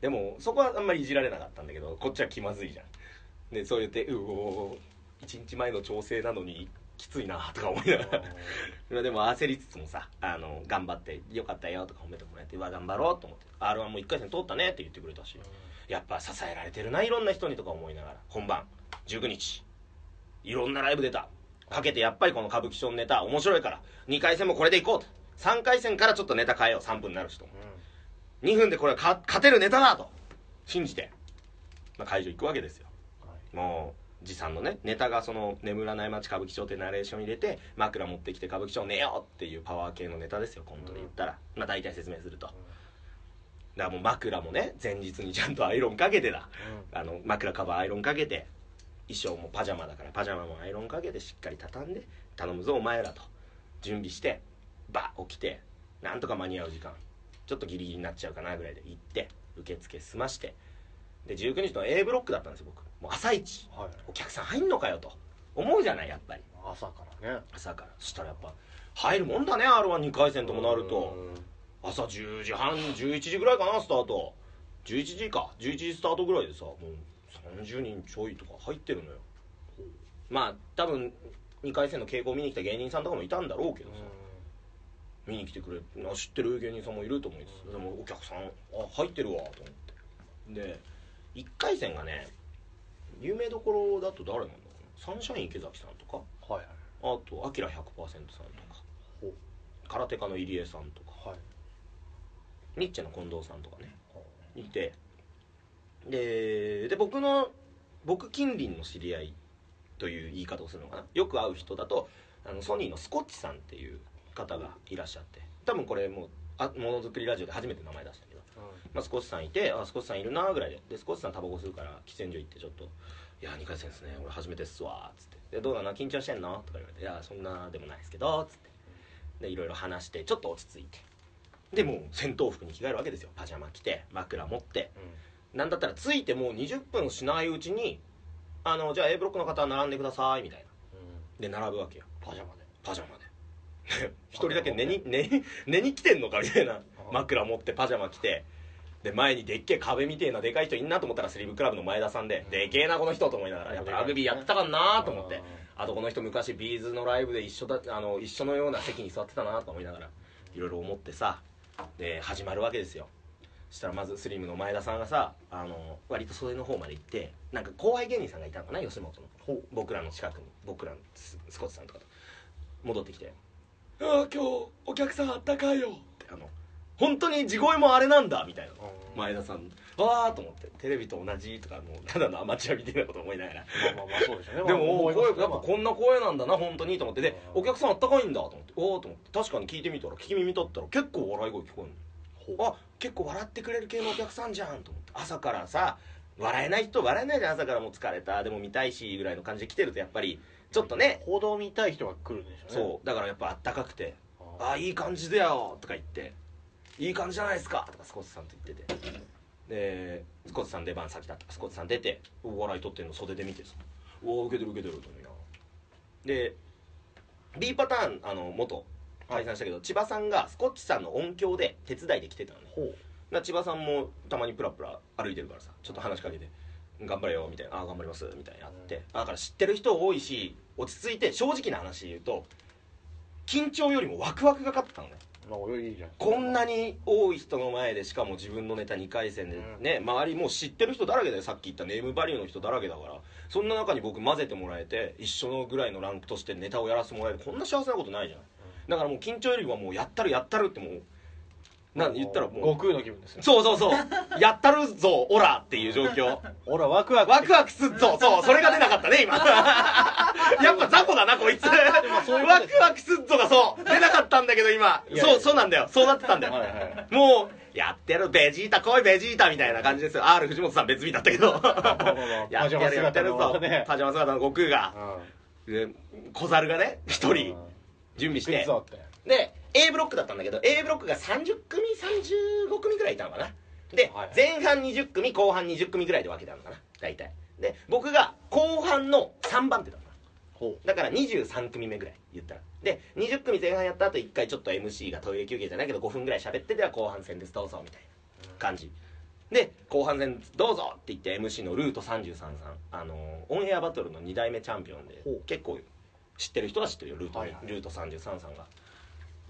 でもそこはあんまりいじられなかったんだけどこっちは気まずいじゃん。でそう言って「うお1日前の調整なのにきついな」とか思いながら。まあ でも焦りつつもさあの頑張ってよかったよとか褒めてもらえてうわ頑張ろうと思って。r 1も1回戦通ったねって言ってくれたし。やっぱ支えられてるないろんな人にとか思いながら。本番19日。いろんなライブ出た。かけてやっぱりこの歌舞伎町のネタ面白いから。2回戦もこれでいこうと。3回戦からちょっとネタ変えよう。3分になる人も2分でこれはか勝てるネタだと。信じて、まあ、会場行くわけですよ。もう持参のねネタがその眠らない街歌舞伎町ってナレーション入れて枕持ってきて歌舞伎町寝ようっていうパワー系のネタですよ。コントで言ったら、まあ大体説明すると。だからもう枕もね前日にちゃんとアイロンかけてだ。あの枕カバーアイロンかけて。衣装もパジャマだからパジャマもアイロンかけてしっかり畳んで頼むぞお前らと。準備してバッ起きてなんとか間に合う時間ちょっとギリギリになっちゃうかなぐらいで行って受付済まして。で19日の A ブロックだったんですよ僕。もう朝一。はい。お客さん入んのかよと。思うじゃないやっぱり。朝からね。朝から。そしたらやっぱ入るもんだね r 1 2回戦ともなると。朝10時半11時ぐらいかなスタート。11時か。11時スタートぐらいでさもう30人ちょいとか入ってるのよ。まあ多分2回戦の傾向見に来た芸人さんとかもいたんだろうけどさ見に来てくれあ知ってる芸人さんもいると思いますでもお客さんあ入ってるわと思って。で1回戦がね有名どころだと誰なんだろうな。サンシャイン池崎さんとか。はいはい。あとアキラ100%さんとか。ほ空手家の入江さんとか。うはい。ニッチェの近藤さんとかね。いて。でで僕の僕近隣の知り合いという言い方をするのかな。よく会う人だとあのソニーのスコッチさんっていう方がいらっしゃって。多分これもうあものづくりラジオで初めて名前出したけど、まあ、スコッチさんいてあスコッチさんいるなぐらいで。でスコッチさんタバコ吸うから喫煙所行ってちょっと「いや2回戦ですね。俺初めてっすわ」っつって「でどうな？の緊張してんの?」とか言われて「いやそんなでもないですけど」っつって。でいろいろ話してちょっと落ち着いて。でもう戦闘服に着替えるわけですよ。パジャマ着て枕持って。なんだったら着いてもう20分しないうちに「あのじゃあ A ブロックの方並んでください」みたいな。で並ぶわけよ。パジャマで。パジャマで 一人だけ寝に寝に寝に来てんのかみたいな。枕持ってパジャマ着て。で前にでっけえ壁みてえなでかい人いんなと思ったらスリーブクラブの前田さんででけえなこの人と思いながらやっぱラグビーやってたかなと思って。あとこの人昔ビーズのライブで一緒だあの一緒のような席に座ってたなと思いながらいろいろ思ってさで始まるわけですよ。そしたらまずスリムの前田さんがさあの割と袖の方まで行ってなんか後輩芸人さんがいたのかな吉本の。僕らの近くに。僕らのススコッチさんとかと。戻ってきて「ああ今日お客さんあったかいよ」ってあの本当に地声もあれなんだみたいな。うん。前田さんわーと思ってテレビと同じとかもうただのアマチュアみたいなこと思いながら。まあまあまあそうでしょうね。でも、やっぱこんな声なんだな本当にと思って。でうん。お客さんあったかいんだと思って。おおと思って。確かに聞いてみたら聞き耳立ったら結構笑い声聞こえるの。あ結構笑ってくれる系のお客さんじゃんと思って。朝からさ笑えない人笑えないじゃん朝からもう疲れた。でも見たいしぐらいの感じで来てるとやっぱりちょっとね。報道見たい人が来るんでしょうね。そう。だからやっぱあったかくて「ああいい感じだよ」とか言って「いい感じじゃないですか」とかスコッチさんと言ってて。でスコッチさん出番先だった。スコッチさん出てお笑い取ってんの袖で見てさ「おお受けてる受けてる」と思いながら。で B パターンあの元解散したけど、千葉さんがスコッチさんの音響で手伝いで来てたのね。ほう。だから千葉さんもたまにプラプラ歩いてるからさちょっと話しかけて「頑張れよ」みたいな「ああ頑張ります」みたいなやって、だから知ってる人多いし落ち着いて正直な話で言うと緊張よりもワクワクが勝ったのね。まあいいじゃん。こんなに多い人の前でしかも自分のネタ2回戦でね、周りもう知ってる人だらけでさっき言ったネームバリューの人だらけだから。そんな中に僕混ぜてもらえて一緒のぐらいのランクとしてネタをやらせてもらえる。こんな幸せなことないじゃないだからもう緊張よりはもうやったるやったるってもうなん言ったらもう。悟空の気分ですね。そうそうそう。やったるぞオラっていう状況。ほらワクワク。ワクワクすっぞ。そうそれが出なかったね今。やっぱ雑魚だなこいつ。そういうことです。ワクワクすっぞがそう出なかったんだけど今。いやそうそうなんだよ。そうなってたんだよ、はいはいもうやってやるベジータ来いベジータみたいな感じですよ。R 藤本さん別日だったけど。やってやるやってやるぞパジャマ姿のね。パジャマ姿の悟空が。うん。で小猿がね一人うん。準備して。て。で A ブロックだったんだけど A ブロックが30組35組ぐらいいたのかな。で、はいはい。前半20組後半20組ぐらいで分けたのかな大体。で僕が後半の3番手だったほだから23組目ぐらい言ったらで20組前半やった後1回ちょっと MC がトイレ休憩じゃないけど5分ぐらい喋ってでは後半戦ですどうぞみたいな感じ。で後半戦どうぞって言って MC のルート33さんあのオンエアバトルの2代目チャンピオンで結構知ってる人は知ってるよルートに、はいはい。ルート33さんが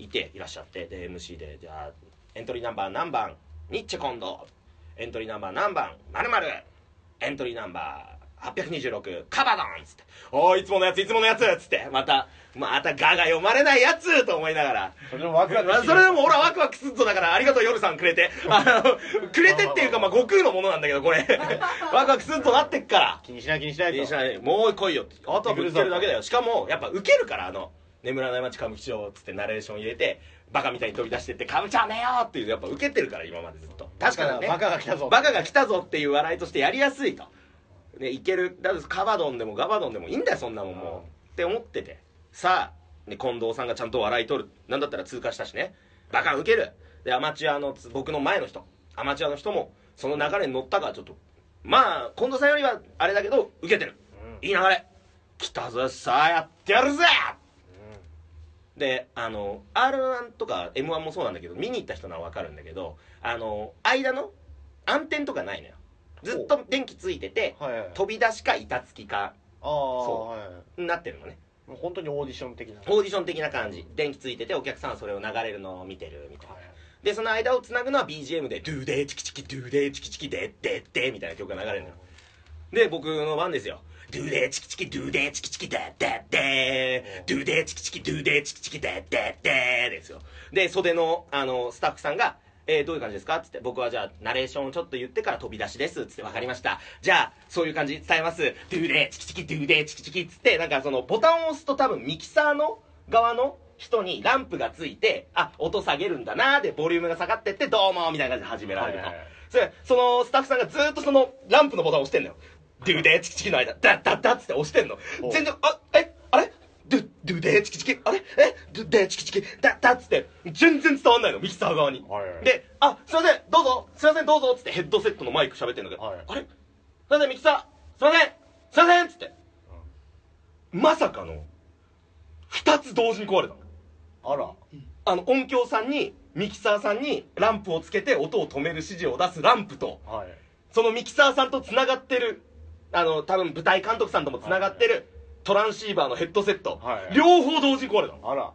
いていらっしゃってで MC でじゃあエントリーナンバー何番？ニッチェコンドエントリーナンバー何番？まるエントリーナンバー826カバドンっつって「おーいつものやついつものやつ」っつって。またまた「ガが読まれないやつ」と思いながら。それでもワクワクまあそれでも俺はワクワクすっぞだからありがとう夜さんくれて。あのくれてっていうかまあ悟空のものなんだけどこれ。ワクワクすっぞなってっから。気にしない気にしないと。いいじゃない。もう来いよってあとはぶつけるだけだよ。しかもやっぱ受けるからあの「眠らない街歌舞伎町」っつってナレーション入れてバカみたいに飛び出してって「歌舞伎町ねよ!」っていうやっぱ受けてるから今までずっと。確かにね。バカが来たぞ。バカが来たぞっていう笑いとしてやりやすいと。ねいけるだってカバドンでもガバドンでもいいんだよそんなもんもう。って思ってて。さあ、ね、近藤さんがちゃんと笑い取るなんだったら通過したしね。バカ受ける。でアマチュアのつ僕の前の人。アマチュアの人もその流れに乗ったからちょっと。まあ近藤さんよりはあれだけど受けてる。うん。いい流れ。来たぞさあやってやるぜであの r 1とか m 1もそうなんだけど見に行った人なら分かるんだけどあの間の暗転とかないのよ。ずっと電気ついててはいはい飛び出しか板付きかああそはいはい。になってるのね。本当にオーディション的なオーディション的な感じ。電気ついててお客さんはそれを流れるのを見てるみたいな。はいでその間をつなぐのは BGM で「ドゥーデーチキチキドゥーデーチキチキデッデッデ」みたいな曲が流れるのよ。で僕の番ですよドゥーデーチキチキドゥーデーチキチキデッデッデドゥーデーチキチキドゥーデーチキチキデッデッデですよ。で袖のあのスタッフさんが「えー、どういう感じですか?」っつって僕はじゃあナレーションをちょっと言ってから飛び出しです。っつって分かりました。じゃあそういう感じ伝えます。ドゥーデーチキチキドゥーデーチキチキっつってなんかそのボタンを押すと多分ミキサーの側の人にランプがついてあ音下げるんだなー。でボリュームが下がってってどうもみたいな感じで始められると、はいはいはい。それそのスタッフさんがずっとそのランプのボタンを押してんのよドゥーデーチキチキの間。ダッダッダッつって押してんの。お全然あえあれ？ドゥドゥデーチキチキ？あれ？え？ドゥデーチキチキ？ダッダッつって。全然伝わんないのミキサー側に、であすいません。どうぞ。すいませんどうぞっつって。ヘッドセットのマイク喋ってんだけど、はい。あれ？すいませんミキサー。すいません。すいませんっつって、まさかの2つ同時に壊れたの。あら。あの音響さんにミキサーさんにランプをつけて音を止める指示を出すランプとはい。そのミキサーさんとつながってる多分舞台監督さんともつながってるトランシーバーのヘッドセット、はい。両方同時に壊れたの。あら。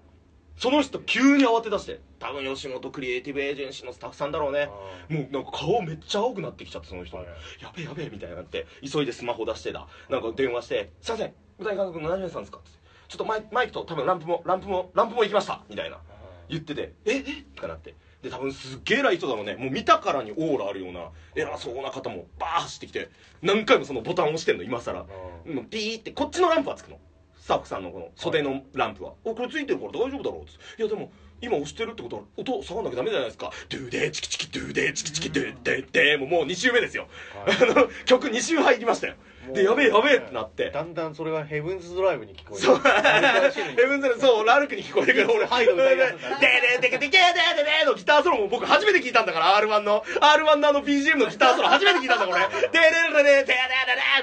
その人急に慌て出して。多分吉本クリエイティブエージェンシーのスタッフさんだろうね。もうなんか顔めっちゃ青くなってきちゃってその人、はい。やべえやべえみたいになって。急いでスマホ出してだ。なんか電話して「すいません舞台監督の何々さんですか?」って。ちょっとマイマイクと多分ランプもランプもランプも行きました」みたいな。言ってて「え？えとかなってで多分すっげえ偉い人だろうね。もう見たからにオーラあるような偉そうな方もバー走ってきて何回もそのボタンを押してんの今更。もうピーってこっちのランプはつくの。スタッフさんのこの袖のランプは「おこれついてるから大丈夫だろ」うつって。いやでも今押してるってことは音下がんなきゃダメじゃないですか。ドゥーデーチキチキドゥーデーチキチキドゥーデーデーもうもう2周目ですよ。あの曲2周入りましたよでやべえやべえってなって。だんだんそれがヘブンズドライブに聞こえる。そう。ヘブンズドライブそうラルクに聞こえるから俺ハイド歌いデすデだでででででででのギターソロも僕初めて聞いたんだから R1 の R1 のあの BGM のギターソロ初めて聞いたんだこれででででででで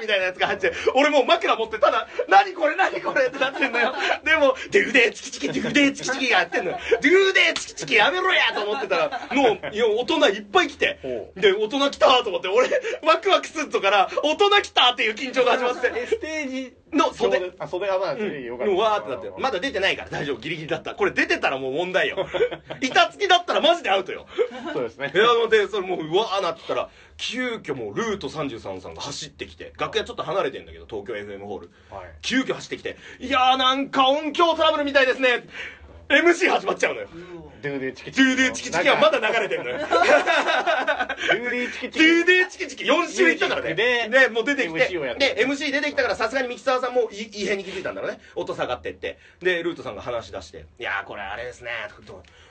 みたいなやつが入って俺もう枕持ってただ何これ何これってなってんのよでもデューデーチキチキドゥーデーチキチキやってんのよドゥーデーチキチキやめろやと思ってたらもう大人いっぱい来てで大人来たと思って俺ワクワクするとから大人来たっていう緊張が始まって。えステージの袖。あ袖がまあうん、よかった。もうわーってなって。まだ出てないから。大丈夫。ギリギリだった。これ出てたらもう問題よ。板付きだったらマジでアウトよ。そうですね。部屋のでそれもううわーなってたら急遽もうルート33さんが走ってきて楽屋ちょっと離れてんだけど東京 FM ホール。はい。急遽走ってきて「いやーなんか音響トラブルみたいですね」MC 始まっちゃうのよドゥーデーチキドゥーデーチキチキはまだ流れてんのよドゥーデーチキチキドゥーデーチキチキ4週いったからね。で、でもう出てきて。で、MC 出てきたからさすがにミキサーさんもい異変に気づいたんだろうね。音下がってって。で、ルートさんが話し出して。いやーこれあれですね。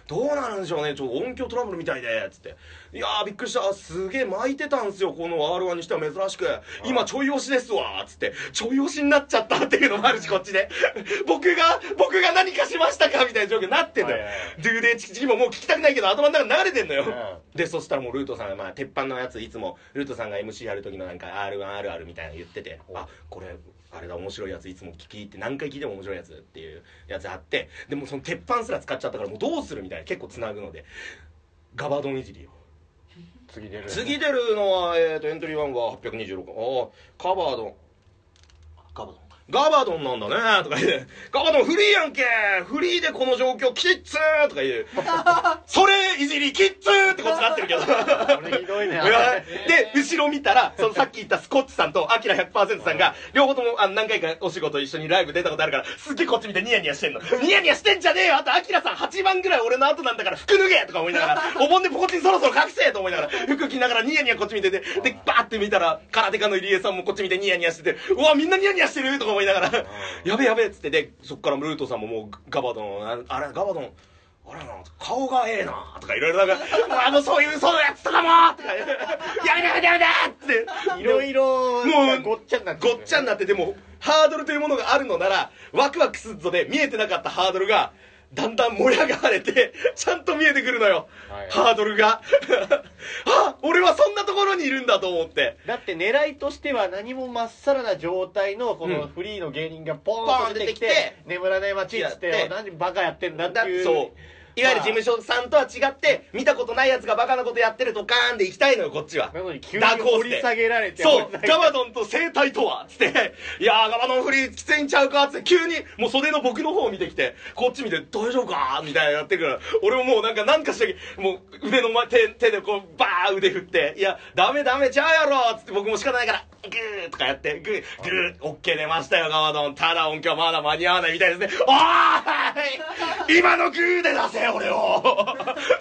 どうなるんでしょうね。ちょっと音響トラブルみたいで。つって。いやーびっくりした。すげえ巻いてたんすよ。この R1 にしては珍しく。今ちょい押しですわ。つって。ちょい押しになっちゃったっていうのもあるし、こっちで。僕が、僕が何かしましたか？みたいな状況になってんのよ。ドゥーデーチキチキももう聞きたくないけど頭の中に流れてんのよ。うでそしたらもうルートさんがまあ鉄板のやついつもルートさんが MC やる時のなんか R1 あるあるみたいなの言っててあこれあれだ面白いやついつも聞き入って何回聞いても面白いやつっていうやつあってでもその鉄板すら使っちゃったからもうどうするみたいな結構つなぐのでガバドンいじりよ次出る。次出るのは、えー、とエントリー1は826ああカバードン。ガバドンガバドンなんだねとか言ってガバドンフリーやんけフリーでこの状況キッズーとか言う それいじりキッズーってこっちなってるけど。ひどいね。で後ろ見たらそのさっき言ったスコッチさんとアキラ100%さんが両方ともあの何回かお仕事一緒にライブ出たことあるからすっげえこっち見てニヤニヤしてんの。ニヤニヤしてんじゃねえよ。あとアキラさん8番ぐらい俺の後なんだから服脱げとか思いながら。お盆でポコチンそろそろ隠せと思いながら服着ながらニヤニヤこっち見ててでバーって見たら空手家の入江さんもこっち見てニヤニヤしててうわみんなニヤニヤしてるとか思いながらやべえやべえっつってでそっからルートさんももうガバドンああれガバドンあれな顔がええなとかいろいろなんかうわもうそういうそういうやつとかもとかやめてやめてやめてっていろいろもうごっちゃになってごっちゃになっててもハードルというものがあるのならワクワクするぞで見えてなかったハードルがだんだん盛り上がれて ちゃんと見えてくるのよ、はい。ハードルが。あ俺はそんなところにいるんだと思って。だって狙いとしては何もまっさらな状態のこうん。のフリーの芸人がポーンと出てきてポーン出てき「眠らない街」っつってやって。何バカやってんだっていうだそういわゆる事務所さんとは違って見たことないやつがバカなことやってるドカーンで行きたいのよこっちは。なのに急に掘り下げられてそうガバドンと生態とはつって「いやーガバドンフリーきついんちゃうか」つって急にもう袖の僕の方を見てきてこっち見て「大丈夫か?」みたいなやってくる。から俺ももうなんかなんかしたけもう腕の前手手でこうバー腕振って「いやダメダメちゃうやろ」つって僕も仕方ないからグーとかやってグーグーオッケー出ましたよガバドン。ただ音響まだ間に合わないみたいですね。おーい今のグーで出せ俺を。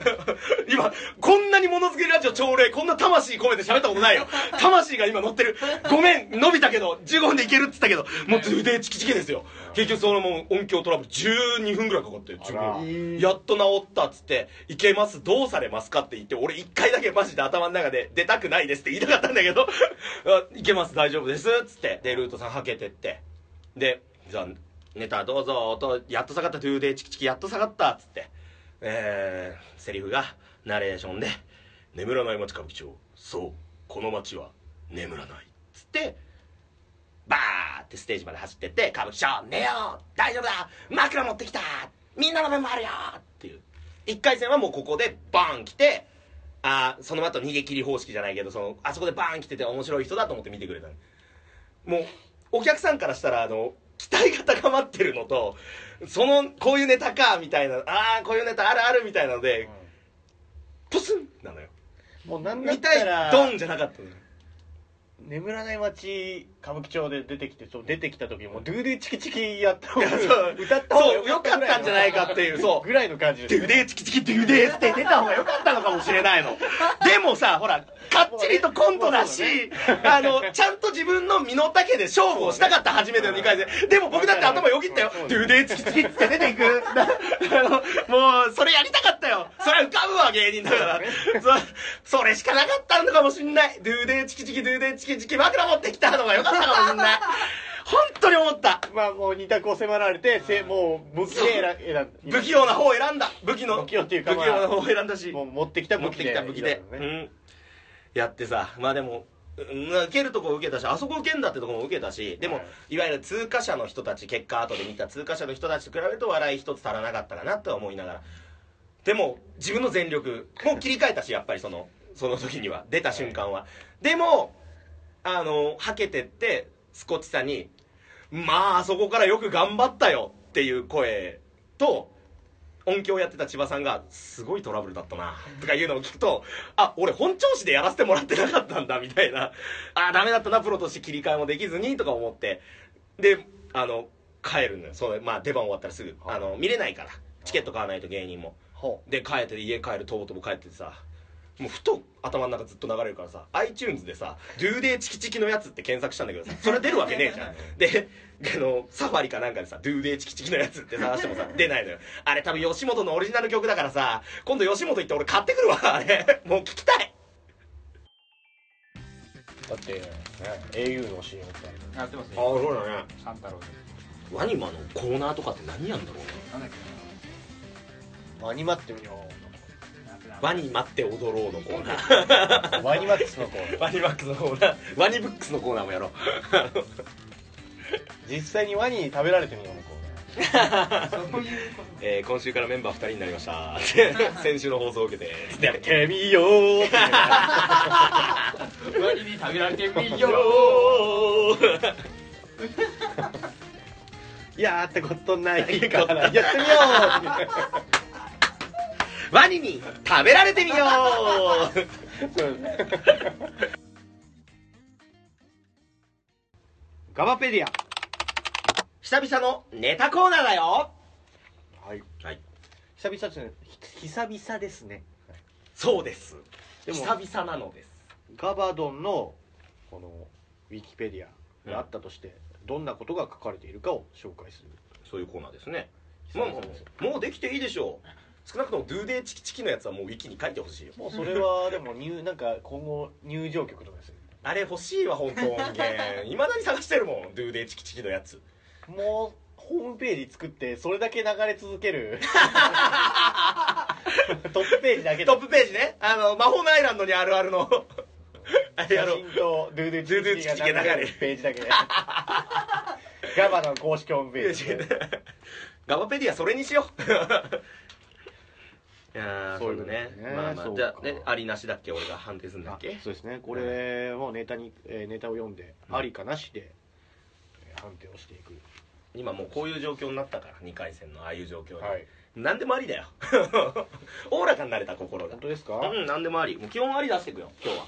今こんなにものづくりラジオ朝礼こんな魂込めて喋ったことないよ。魂が今乗ってる。ごめん伸びたけど15分でいけるっつったけどもうズでチキチキですよ。結局そのもう音響トラブル12分ぐらいかかってあら。15分。やっと治ったっつって「いけますどうされますか?」って言って俺1回だけマジで頭の中で「出たくないです」って言いたかったんだけど「あいけます大丈夫です」っつってでルートさんはけてって。でじゃあネタどうぞ音やっと下がったトゥーデーチキチキやっと下がったっつってえー、セリフがナレーションで「眠らない街歌舞伎町そうこの街は眠らない」っつってバーってステージまで走ってって「歌舞伎町寝よう大丈夫だ。枕持ってきた。みんなの分もあるよ」っていう。1回戦はもうここでバーン来てあーその後逃げ切り方式じゃないけどそのあそこでバーン来てて面白い人だと思って見てくれたもうお客さんからしたらあの期待が高まってるのとそのこういうネタかみたいな。ああこういうネタあるあるみたいなので、ポスンなのよ。もうなんだっ見たいたらドンじゃなかったのよ眠らない街歌舞伎町で出てきてそう出てきた時にもうドゥーデーチキチキやった方が そう歌った方がそうよかったんじゃないかっていうそうぐらいの感じですドゥデーチキチキドゥデーって出た方が良かったのかもしれないの。でもさ、ほら、かっちりとコントだし、あの、ちゃんと自分の身の丈で勝負をしたかった初めての2回戦。でも僕だって頭よぎったよ。ドゥデーチキチキって出ていく。もう、それやりたかった芸人だから。そ、それしかなかったのかもしんない。ドゥデーチキチキ、ドゥデーチキチキ、枕持ってきたのが良かったかもしんない。本当に思った。まあもう二択を迫られてせもう武器で選選ん不器用な方を選んだ。武器の。不器用っていうかまあ不器用な方を選んだし。もう持ってきた持ってき武器でた武器で、ねうん、やってさまあでもうん受けるとこ受けたしあそこ受けんだってとこも受けたしでも、はいい、わゆる通過者の人たち結果後で見た通過者の人たちと比べると笑い一つ足らなかったかなとは思いながらでも自分の全力も切り替えたしやっぱりそのその時には。出た瞬間は、でもあのはけてってスコッチさんに「まああそこからよく頑張ったよ」っていう声と音響やってた千葉さんが「すごいトラブルだったな」とかいうのを聞くとあ俺本調子でやらせてもらってなかったんだみたいな。あダメだったなプロとして切り替えもできずにとか思って。であの帰るんだよ。そう、まあ、出番終わったらすぐ。あの見れないから。チケット買わないと芸人も。で帰って家帰るとぼとぼ帰っててさもうふと頭の中ずっと流れるからさ iTunes でさ「ドゥーデーチキチキのやつ」って検索したんだけどさそれ出るわけねえじゃん。であのサファリかなんかでさ「ドゥーデーチキチキのやつ」って探してもさ 出ないのよ。あれ多分吉本のオリジナル曲だからさ今度吉本行って俺買ってくるわ。あれ。もう聞きたい。うだって、ね、au の CM ってあるやってますね。そうだね。三太郎で。ワニマのコーナーとかって何やんだろうね。なんだっけワニマってみよなワニ待って踊ろうのコーナー。う ワニマックスの子ワニマックスのコーナー。ワニブックスのコーナーもやろう。実際に ワニに食べられてみようの子そういうこえー今週からメンバー2人になりました。先週の放送を受けてつってやるてみよう。ってと割に食べられてみよよーやったことないから。やってみよワニに食べられてみよう。ガバペディア。久々のネタコーナーだよ。はい。はい。久々ですねひ久々ですね。そうです。でも久々なのです。ガバドンのこのウィキペディアがあったとして、どんなことが書かれているかを紹介する。そういうコーナーですね。久もう々です。よもうできていいでしょう少なくともドゥーデーチキチキのやつはもうウィキに書いてほしいよ。もうそれはでも入なんか今後入場曲とかですよ。あれ欲しいわ本当音源。いまだに探してるもんドゥーデーチキチキのやつ。もうホームページ作ってそれだけ流れ続ける。トップページだけでトップページね。あの魔法のアイランドにあるあるの。あれやろう写真とドゥードゥチキチキが流れるページだけ。でガバの公式ホームページで。ガバペディアそれにしようそいういうのね。ね。まあまあじゃあねありなしだっけ俺が判定するんだっけ？そうですね。これもネタに、えーネタを読んで、うん。ありかなしで、えー判定をしていく。今もうこういう状況になったから2回戦のああいう状況で、はい。何でもありだよ。おおらかになれた心が。本当ですか、うん何でもあり。もう基本あり出していくよ今日は。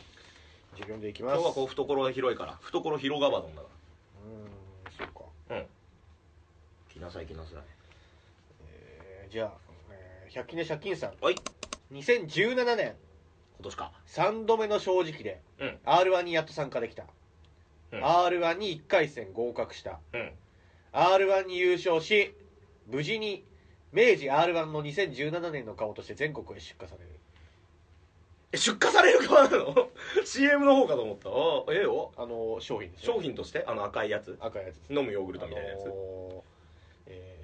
じゃあ読んでいきます。今日はこう懐が広いから懐広ガバドンだかうーんそうか。らうん。来なさい来なさい。えーじゃあ、えー、百均で借金さん。はい。2017年。今年か。3度目の正直でうん。r 1にやっと参加できた、うん。r 1に1回戦合格した。うん。r 1に優勝し無事に明治 r 1の2017年の顔として全国へ出荷される。え出荷される側なの？CM の方かと思った。あええよあの商品ですね。商品として？あの赤いやつ？赤いやつ飲むヨーグルトみたいなやつ、あのーえ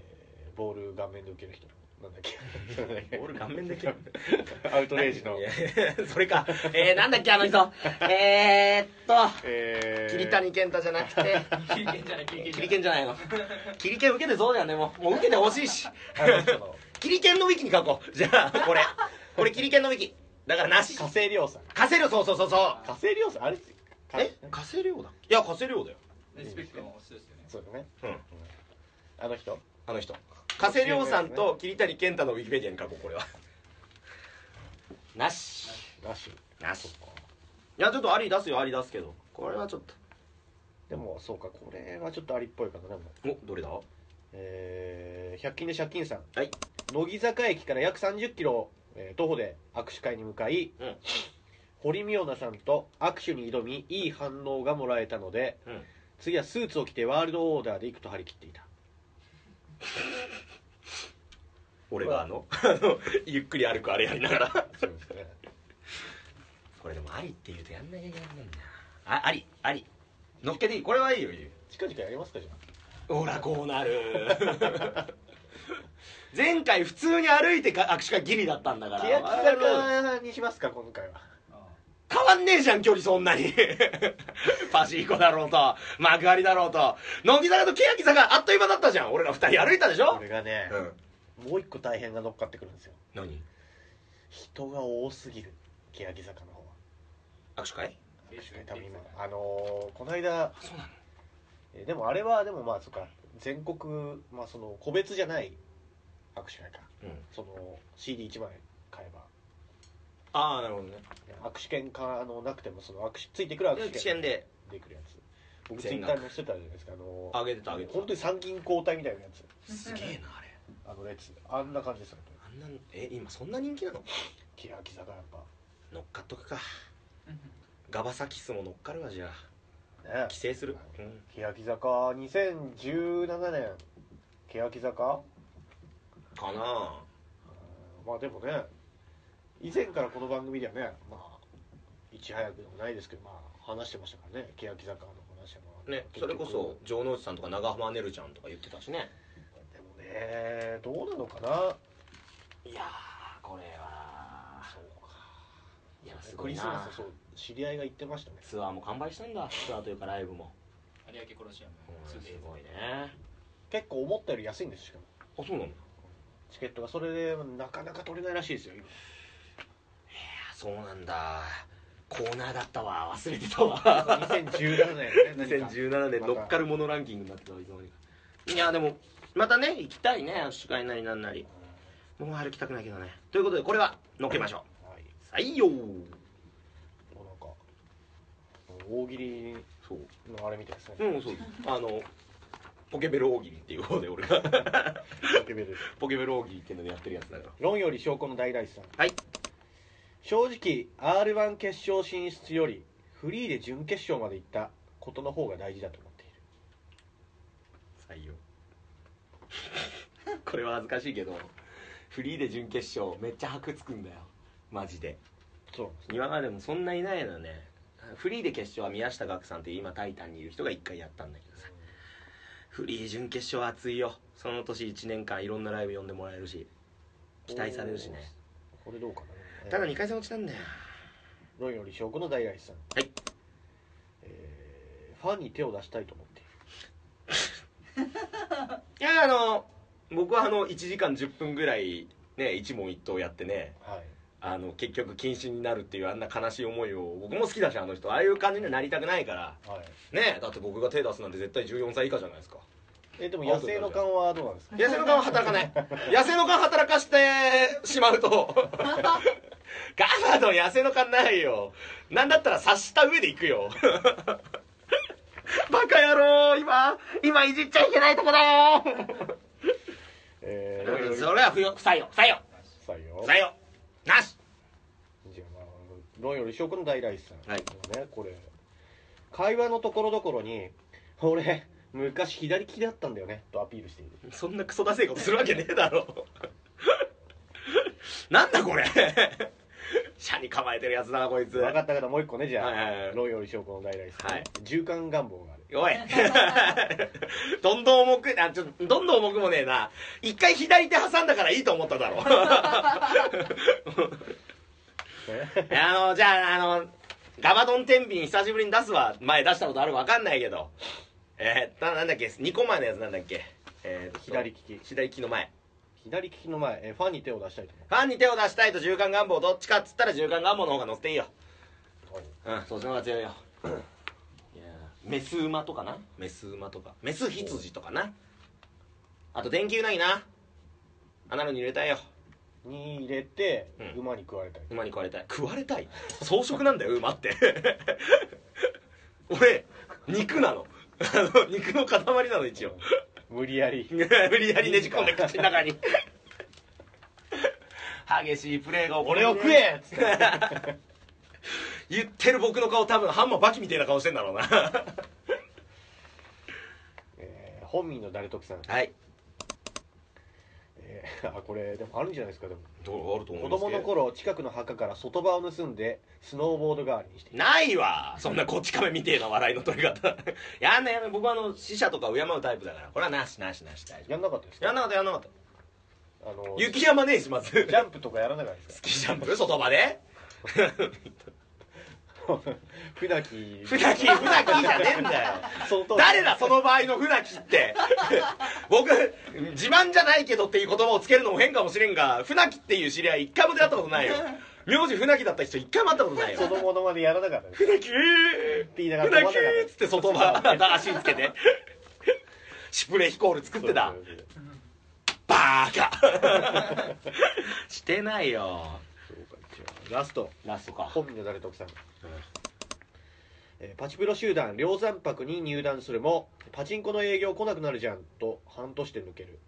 ーボール顔面で受ける人なんだっけ。なんだっけボール顔面できるアウトレイジの。いや それか。えー、なんだっけあの人。えー、っと。えー。桐谷健太じゃなくて。切り剣じゃない。切り剣キリケンじゃないの。キリケン受けてそうだよねもう。もう受けてほしいし。あの人の。キリケンのウィキに書こう。じゃあこれ。これキリケンのウィキ。だからなし。火星。亮さん稼せるそうそうそうそう。火星亮さんあれかえ？稼量だいや稼量だよ。リスペクトの人ですよね。そうだね。うん。あの人？あの人加瀬亮さんと桐谷健太のウィキペディアに書こうこれは。なし。なし？なし。いやちょっとあり出すよあり出すけど。これはちょっでもそうかこれはちょっとありっぽいかなでも。とおどれだ？えー、100均で借金さん。はい。乃木坂駅から約30キロ、えー徒歩で握手会に向かい、うん。堀美央奈さんと握手に挑みいい反応がもらえたので、うん。次はスーツを着てワールドオーダーで行くと張り切っていた 俺があの ゆっくり歩くあれやりながら。そうですね。これでもありって言うとやんなきゃいけないんだよな。あありあり。乗っけていい。これはいいよ。いいよ。近々やりますかじゃほらこうなる。前回普通に歩いてか握手会ギリだったんだから。あ欅坂にしますか今回は変わんねえじゃん距離そんなに。パシーコだろうと。幕張だろうと。乃木坂と欅坂あっという間だったじゃん。俺ら二人歩いたでしょ？これがね、うん。もう一個大変が乗っかってくるんですよ。何？人が多すぎる欅坂の方は。握手会？多分今。あのーこの間そうなの？えーでもあれはでもまあそっか。全国まあその個別じゃない握手会か。うん。その CD1 枚買えばああなるほどね。握手券かあのなくてもその握手ついてくる握手券で。でくるやつ。僕ツイッターに載せてたじゃないですかあのあげてたあげてた。本当に参勤交代みたいなやつ。すげえなあれ。あの列。あんな感じですよあんなえ今そんな人気なの？欅坂やっぱ。乗っかっとくか。ガバサキスも乗っかるわじゃあ。ね。規制する。うん。欅坂2017年。欅坂か。なまあでもね以前からこの番組ではねまあいち早くでもないですけどまあ話してましたからね。欅坂の話はねそれこそ城之内さんとか長濱ねるちゃんとか言ってたしね。でもねどうなのかな。いやーこれはそうか。いやすクごいな。リスマスそう知り合いが言ってましたね。ツアーも完売したんだ。ツアーというかライブも、有明コロシアムうん、す 2days ごいね。結構思ったより安いんですしかも。あそうなの？チケットが。それでなかなか取れないらしいですよ今そうなんだ。コーナーだったわ。忘れてたわ。2017年ね 何か。2017年乗っかるものランキングになってたわいつの間にかいやでもまたね行きたいね握手会なりなんなり。もう歩きたくないけどね。ということでこれは乗っけましょはい。う採用。もうなんか大喜利そう。のあれみたいですね。うんそう。あのポケベル大喜利っていう方で俺が。ポケベル。ポケベル大喜利っていうのでやってるやつだから。論より証拠の大来さん。はい正直 r 1決勝進出よりフリーで準決勝まで行ったことの方が大事だと思っている。採用。これは恥ずかしいけどフリーで準決勝めっちゃ箔つくんだよ。マジで。そう。今までもそんないないのね。フリーで決勝は宮下岳さんって今タイタンにいる人が1回やったんだけどさ。フリー準決勝は熱いよ。その年1年間いろんなライブ呼んでもらえるし。期待されるしね。これどうかなただ2回戦落ちなんだよ。論より証拠の大来さん。はい。えーファンに手を出したいと思っている。いやあの僕はあの1時間10分ぐらいね一問一答やってねはい。あの結局禁止になるっていうあんな悲しい思いを僕も好きだしあの人。ああいう感じにはなりたくないから。はい。ねだって僕が手出すなんて絶対14歳以下じゃないですか。えでも野生の勘はどうなんですか？野生の勘は働かない。野生の勘働かしてしまうと ガバドン野生の勘ないよ。なんだったら察した上で行くよ。バカ野郎今今いじっちゃいけないとこだよ。えーそれは不要不採用不採用。採用。不採用。なし。じゃあまあ論より証拠の大来さん、はい。ねこれ。会話のところどころに「俺昔左利きだったんだよね」とアピールしている。そんなクソダセいことするわけねえだろ。なんだこれ 車に構えてるやつだなこいつ。分かった方もう一個ねじゃあはいはいはい。論より証拠の大来さん、はい。循環願望がある。おい。どんどん重くあちょどんどん重くもねえな。一回左手挟んだからいいと思っただろ。いや あのじゃああのガバドン天秤久しぶりに出すわ。前出したことあるか分かんないけど。えー、ななんだっけ？2個前のやつなんだっけ？えーと。左利き。左利きの前左利きの前、えーファンに手を出したいと思ファンに手を出したいと循環願望。どっちかっつったら循環願望の方が乗っていいよううんそっちの方が強いよ。いやメス馬とかな。メス馬とか。メス羊とかな。あと電気うなぎな。あんなのに入れたいよ。に入れて、うん。馬に食われたり馬に食われたい。食われたい？草食なんだよ馬って。俺肉なの。あの肉の塊なの一応無理やり。無理やりねじ込んで口の中に。激しいプレーが俺を食え！っつって。言ってる僕の顔多分ハンマーバキみたいな顔してんだろうな。えー本民の誰得さん、はい。えー あこれでもあるんじゃないですかでも。どうあると思子います供の頃近くの墓から外場を盗んでスノーボード代わりにして。いたないわ。そんなこっち亀みてえな笑いの取り方。やんなやんな僕はあの死者とか敬うタイプだから。これはなしなしなし大丈やんなかったですか？夫やんなかったやんなかった。あの雪山ねえしまず。ジャンプとかやらなかったです スキージャンプ？外場で？か 船木。船木船木じゃねえんだよ。誰だその場合の船木って。僕自慢じゃないけどっていう言葉をつけるのも変かもしれんが船木っていう知り合い一回も出会ったことないよ。名字船木だった人一回も会ったことないよ。そのものまでやらなかった船木って言いながら船木っつって外場足つけて。シュプレーヒコール作ってた。バーカ。してないよラスト。ラストか。本民の誰得さん、えー。パチプロ集団梁山泊に入団するもパチンコの営業来なくなるじゃんと半年で抜ける。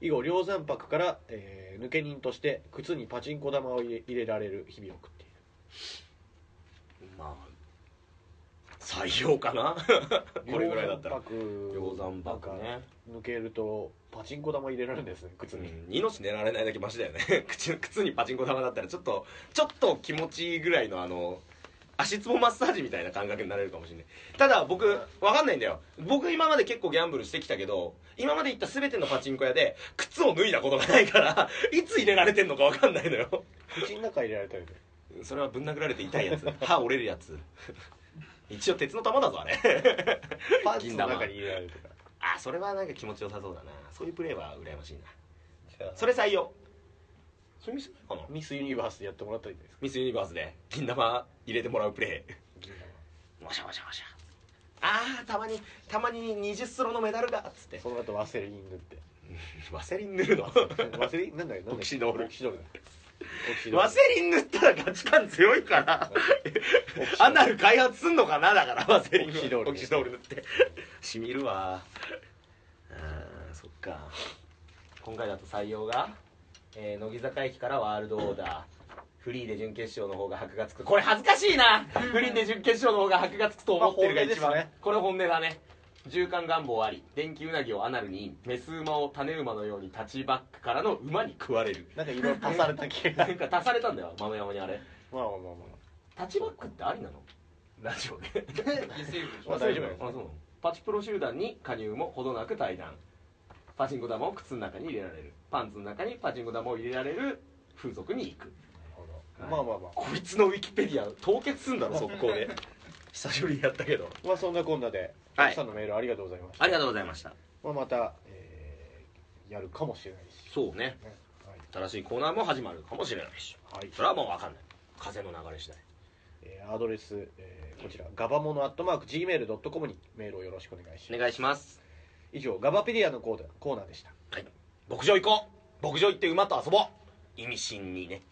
以後梁山泊から、えー抜け人として靴にパチンコ玉を入れ入れられる日々を送っている。まあ採用かな。これぐらいだったら。梁梁山泊ね。抜けるとパチンコ玉入れられるんですね靴に、うん命狙われないだけマシだよね。靴靴にパチンコ玉だったらちょっとちょっと気持ちいいぐらいのあの足つぼマッサージみたいな感覚になれるかもしれない。ただ僕わかんないんだよ。僕今まで結構ギャンブルしてきたけど今まで行った全てのパチンコ屋で靴を脱いだことがないから いつ入れられてんのかわかんないのよ。口の中入れられたりでそれはぶん殴られて痛いやつ。歯折れるやつ一応鉄の玉だぞあれ。パンツの中に入れられるとか。あそれはなんか気持ちよさそうだな。そういうプレーは羨ましいな。それ採用。そういう店ないかなミスユニバースでやってもらったらいいんですかミスユニバースで。金玉入れてもらうプレ銀ーわしゃわしゃわしゃ。あーたまにたまに20スロのメダルがっつって。玉その後ワセリン塗って。ワセリン塗るの？ワセリンなんだっけ？なんだっけ？オキシドール。オキシドールだオキシドールワセリン塗ったらガチ感強いから。アナル開発すんのかなだからワセリン。オキシドール塗って。しみるわ。あーそっか。今回だと採用が、えー乃木坂駅からワールドオーダー。フリーで準決勝の方が箔がつく。これ恥ずかしいな。フリーで準決勝の方が箔がつくと思ってるが一番、ね。これ本音だね縦貫願望あり電気うなぎをアナルにメス馬を種馬のようにタッチバックからの馬に食われる。なんかいろいろ足された気がなんか足されたんだよ豆山にあれ。まあまあまあまタッチバックってありなの？ラジオで。大丈夫あそうなの。パチプロ集団に加入もほどなく対談パチンコ玉を靴の中に入れられる。パンツの中にパチンコ玉を入れられる風俗に行く。あまあまあまあ。こいつのウィキペディア凍結すんだろ速攻で久しぶりにやったけど。まあそんなこんなでたはい。くさんのメールありがとうございました、ありがとうございました。まあ、また、えーやるかもしれないし、そうね。ね。新しいコーナーも始まるかもしれないし。はい。はいそれはもう分かんない。風の流れ次第。えーアドレス、えーこちらガバモノアットマーク Gmail.com にメールをよろしくお願いします。お願いします。以上ガバペディアのコーナーコーナーでした。はい。牧場行こう。牧場行って馬と遊ぼう。意味深にね